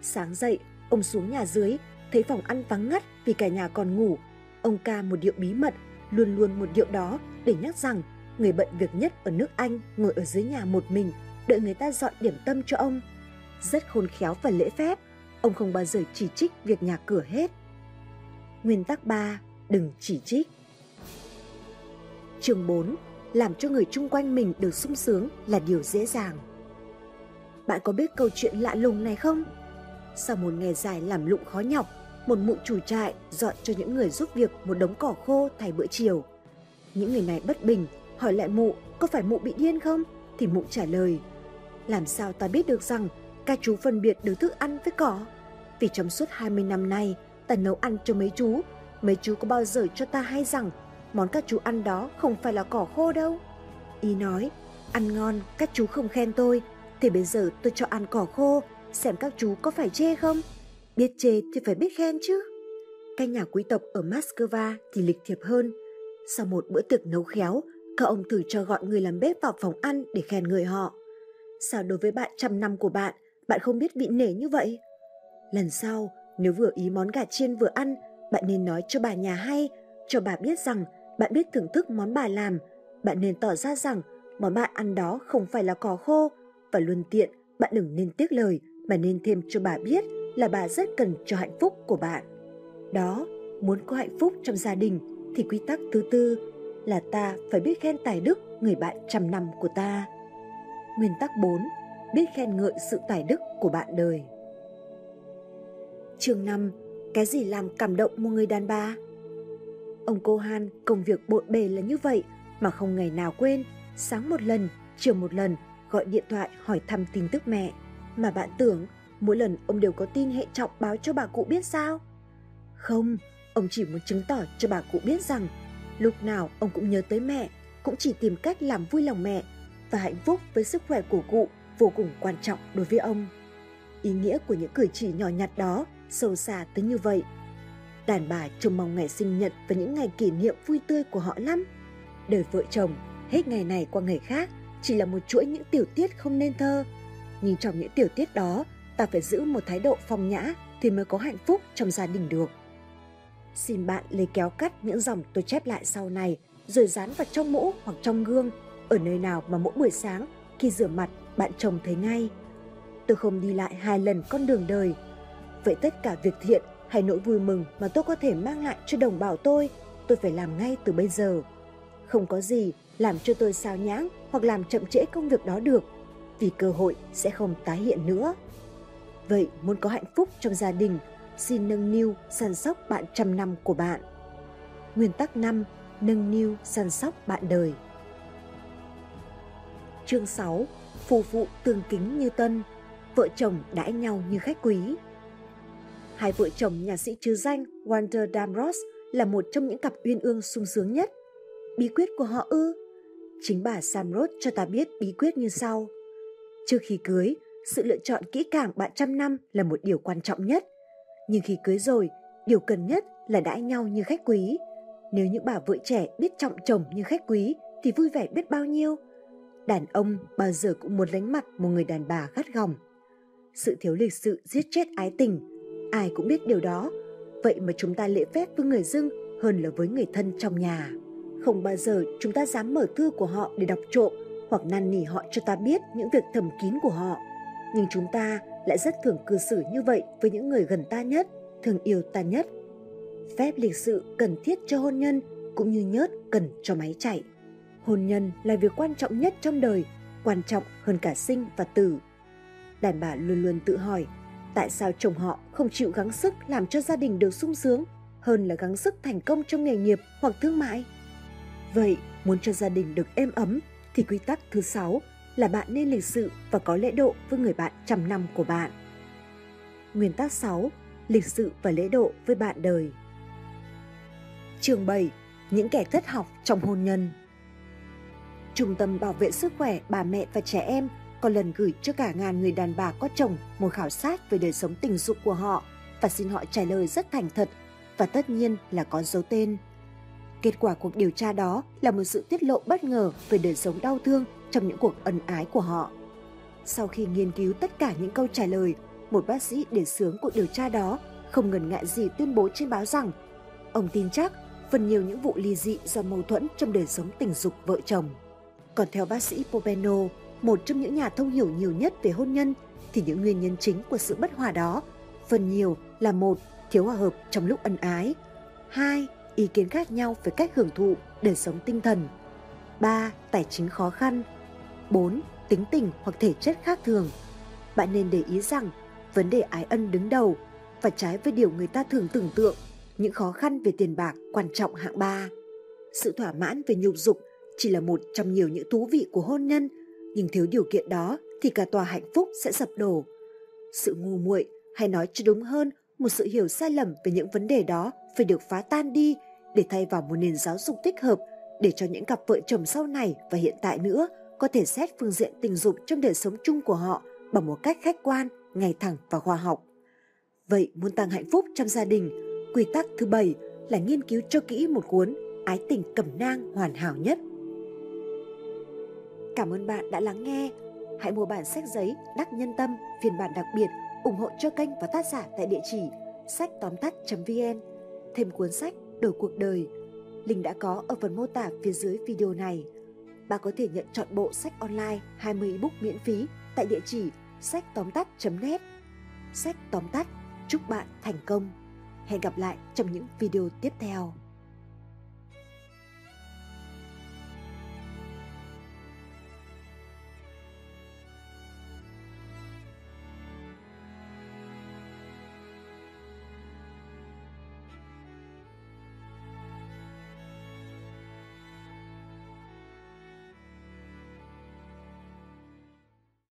Sáng dậy, ông xuống nhà dưới, thấy phòng ăn vắng ngắt vì cả nhà còn ngủ. Ông ca một điệu bí mật, luôn luôn một điệu đó để nhắc rằng người bận việc nhất ở nước Anh ngồi ở dưới nhà một mình, đợi người ta dọn điểm tâm cho ông. Rất khôn khéo và lễ phép, ông không bao giờ chỉ trích việc nhà cửa hết. Nguyên tắc 3. Đừng chỉ trích. Chương 4. Làm cho người chung quanh mình được sung sướng là điều dễ dàng. Bạn có biết câu chuyện lạ lùng này không? Sau một ngày dài làm lụng khó nhọc, một mụ chủ trại dọn cho những người giúp việc một đống cỏ khô thay bữa chiều. Những người này bất bình, hỏi lại mụ có phải mụ bị điên không? Thì mụ trả lời, làm sao ta biết được rằng ca chú phân biệt được thức ăn với cỏ? Vì trong suốt 20 năm nay, ta nấu ăn cho mấy chú, mấy chú có bao giờ cho ta hay rằng món các chú ăn đó không phải là cỏ khô đâu. Y nói, ăn ngon, các chú không khen tôi, thì bây giờ tôi cho ăn cỏ khô, xem các chú có phải chê không? Biết chê thì phải biết khen chứ. Các nhà quý tộc ở Moscow thì lịch thiệp hơn. Sau một bữa tiệc nấu khéo, các ông thử cho gọi người làm bếp vào phòng ăn để khen người họ. Sao đối với bạn trăm năm của bạn, bạn không biết bị nể như vậy? Lần sau, nếu vừa ý món gà chiên vừa ăn, bạn nên nói cho bà nhà hay, cho bà biết rằng bạn biết thưởng thức món bà làm. Bạn nên tỏ ra rằng món bạn ăn đó không phải là cỏ khô và luôn tiện bạn đừng nên tiếc lời mà nên thêm cho bà biết là bà rất cần cho hạnh phúc của bạn. Đó, muốn có hạnh phúc trong gia đình thì quy tắc thứ tư là ta phải biết khen tài đức người bạn trăm năm của ta. Nguyên tắc 4. Biết khen ngợi sự tài đức của bạn đời. Chương 5. Cái gì làm cảm động một người đàn bà? Ông cô Han công việc bộn bề là như vậy mà không ngày nào quên, sáng một lần, chiều một lần gọi điện thoại hỏi thăm tin tức mẹ. Mà bạn tưởng mỗi lần ông đều có tin hệ trọng báo cho bà cụ biết sao? Không, ông chỉ muốn chứng tỏ cho bà cụ biết rằng lúc nào ông cũng nhớ tới mẹ, cũng chỉ tìm cách làm vui lòng mẹ và hạnh phúc với sức khỏe của cụ vô cùng quan trọng đối với ông. Ý nghĩa của những cử chỉ nhỏ nhặt đó sâu xa tới như vậy. Đàn bà trông mong ngày sinh nhật và những ngày kỷ niệm vui tươi của họ lắm. Đời vợ chồng, hết ngày này qua ngày khác, chỉ là một chuỗi những tiểu tiết không nên thơ. Nhưng trong những tiểu tiết đó, ta phải giữ một thái độ phong nhã thì mới có hạnh phúc trong gia đình được. Xin bạn lấy kéo cắt những dòng tôi chép lại sau này, rồi dán vào trong mũ hoặc trong gương, ở nơi nào mà mỗi buổi sáng khi rửa mặt bạn chồng thấy ngay. Tôi không đi lại hai lần con đường đời. Vậy tất cả việc thiện hay nỗi vui mừng mà tôi có thể mang lại cho đồng bào tôi, tôi phải làm ngay từ bây giờ. Không có gì làm cho tôi sao nhãng hoặc làm chậm trễ công việc đó được, vì cơ hội sẽ không tái hiện nữa. Vậy muốn có hạnh phúc trong gia đình, xin nâng niu săn sóc bạn trăm năm của bạn. Nguyên tắc 5. Nâng niu săn sóc bạn đời. Chương 6. Phù phụ tương kính như tân, vợ chồng đãi nhau như khách quý. Hai vợ chồng nhà sĩ chứ danh Wander Damros là một trong những cặp uyên ương sung sướng nhất. Bí quyết của họ ư? Chính bà Samrod cho ta biết bí quyết như sau. Trước khi cưới, sự lựa chọn kỹ càng bạn trăm năm là một điều quan trọng nhất. Nhưng khi cưới rồi, điều cần nhất là đãi nhau như khách quý. Nếu những bà vợ trẻ biết trọng chồng như khách quý thì vui vẻ biết bao nhiêu. Đàn ông bao giờ cũng muốn lánh mặt một người đàn bà gắt gỏng. Sự thiếu lịch sự giết chết ái tình, ai cũng biết điều đó. Vậy mà chúng ta lễ phép với người dưng hơn là với người thân trong nhà. Không bao giờ chúng ta dám mở thư của họ để đọc trộm hoặc năn nỉ họ cho ta biết những việc thầm kín của họ. Nhưng chúng ta lại rất thường cư xử như vậy với những người gần ta nhất, thường yêu ta nhất. Phép lịch sự cần thiết cho hôn nhân cũng như nhớt cần cho máy chạy. Hôn nhân là việc quan trọng nhất trong đời, quan trọng hơn cả sinh và tử. Đàn bà luôn luôn tự hỏi, tại sao chồng họ không chịu gắng sức làm cho gia đình được sung sướng hơn là gắng sức thành công trong nghề nghiệp hoặc thương mại? Vậy, muốn cho gia đình được êm ấm thì quy tắc thứ sáu là bạn nên lịch sự và có lễ độ với người bạn trăm năm của bạn. Nguyên tắc 6. Lịch sự và lễ độ với bạn đời. trường 7. Những kẻ thất học trong hôn nhân Trung tâm Bảo vệ Sức khỏe bà mẹ và trẻ em có lần gửi cho cả ngàn người đàn bà có chồng một khảo sát về đời sống tình dục của họ và xin họ trả lời rất thành thật và tất nhiên là có dấu tên. Kết quả cuộc điều tra đó là một sự tiết lộ bất ngờ về đời sống đau thương trong những cuộc ân ái của họ. Sau khi nghiên cứu tất cả những câu trả lời, một bác sĩ để sướng cuộc điều tra đó không ngần ngại gì tuyên bố trên báo rằng ông tin chắc phần nhiều những vụ ly dị do mâu thuẫn trong đời sống tình dục vợ chồng. Còn theo bác sĩ Popeno, một trong những nhà thông hiểu nhiều nhất về hôn nhân, thì những nguyên nhân chính của sự bất hòa đó phần nhiều là một thiếu hòa hợp trong lúc ân ái, hai ý kiến khác nhau về cách hưởng thụ đời sống tinh thần, ba tài chính khó khăn, bốn tính tình hoặc thể chất khác thường. Bạn nên để ý rằng vấn đề ái ân đứng đầu và trái với điều người ta thường tưởng tượng, những khó khăn về tiền bạc quan trọng hạng ba. Sự thỏa mãn về nhục dục chỉ là một trong nhiều những thú vị của hôn nhân, nhưng thiếu điều kiện đó thì cả tòa hạnh phúc sẽ sập đổ. Sự ngu muội hay nói cho đúng hơn, một sự hiểu sai lầm về những vấn đề đó phải được phá tan đi để thay vào một nền giáo dục thích hợp để cho những cặp vợ chồng sau này và hiện tại nữa có thể xét phương diện tình dục trong đời sống chung của họ bằng một cách khách quan, ngay thẳng và khoa học. Vậy muốn tăng hạnh phúc trong gia đình, quy tắc thứ bảy là nghiên cứu cho kỹ một cuốn Ái tình cẩm nang hoàn hảo nhất. Cảm ơn bạn đã lắng nghe. Hãy mua bản sách giấy Đắc Nhân Tâm, phiên bản đặc biệt, ủng hộ cho kênh và tác giả tại địa chỉ sách tóm tắt.vn. Thêm cuốn sách Đổi cuộc đời. Link đã có ở phần mô tả phía dưới video này. Bạn có thể nhận chọn bộ sách online 20 ebook miễn phí tại địa chỉ sách tóm tắt.net. Sách tóm tắt, chúc bạn thành công. Hẹn gặp lại trong những video tiếp theo.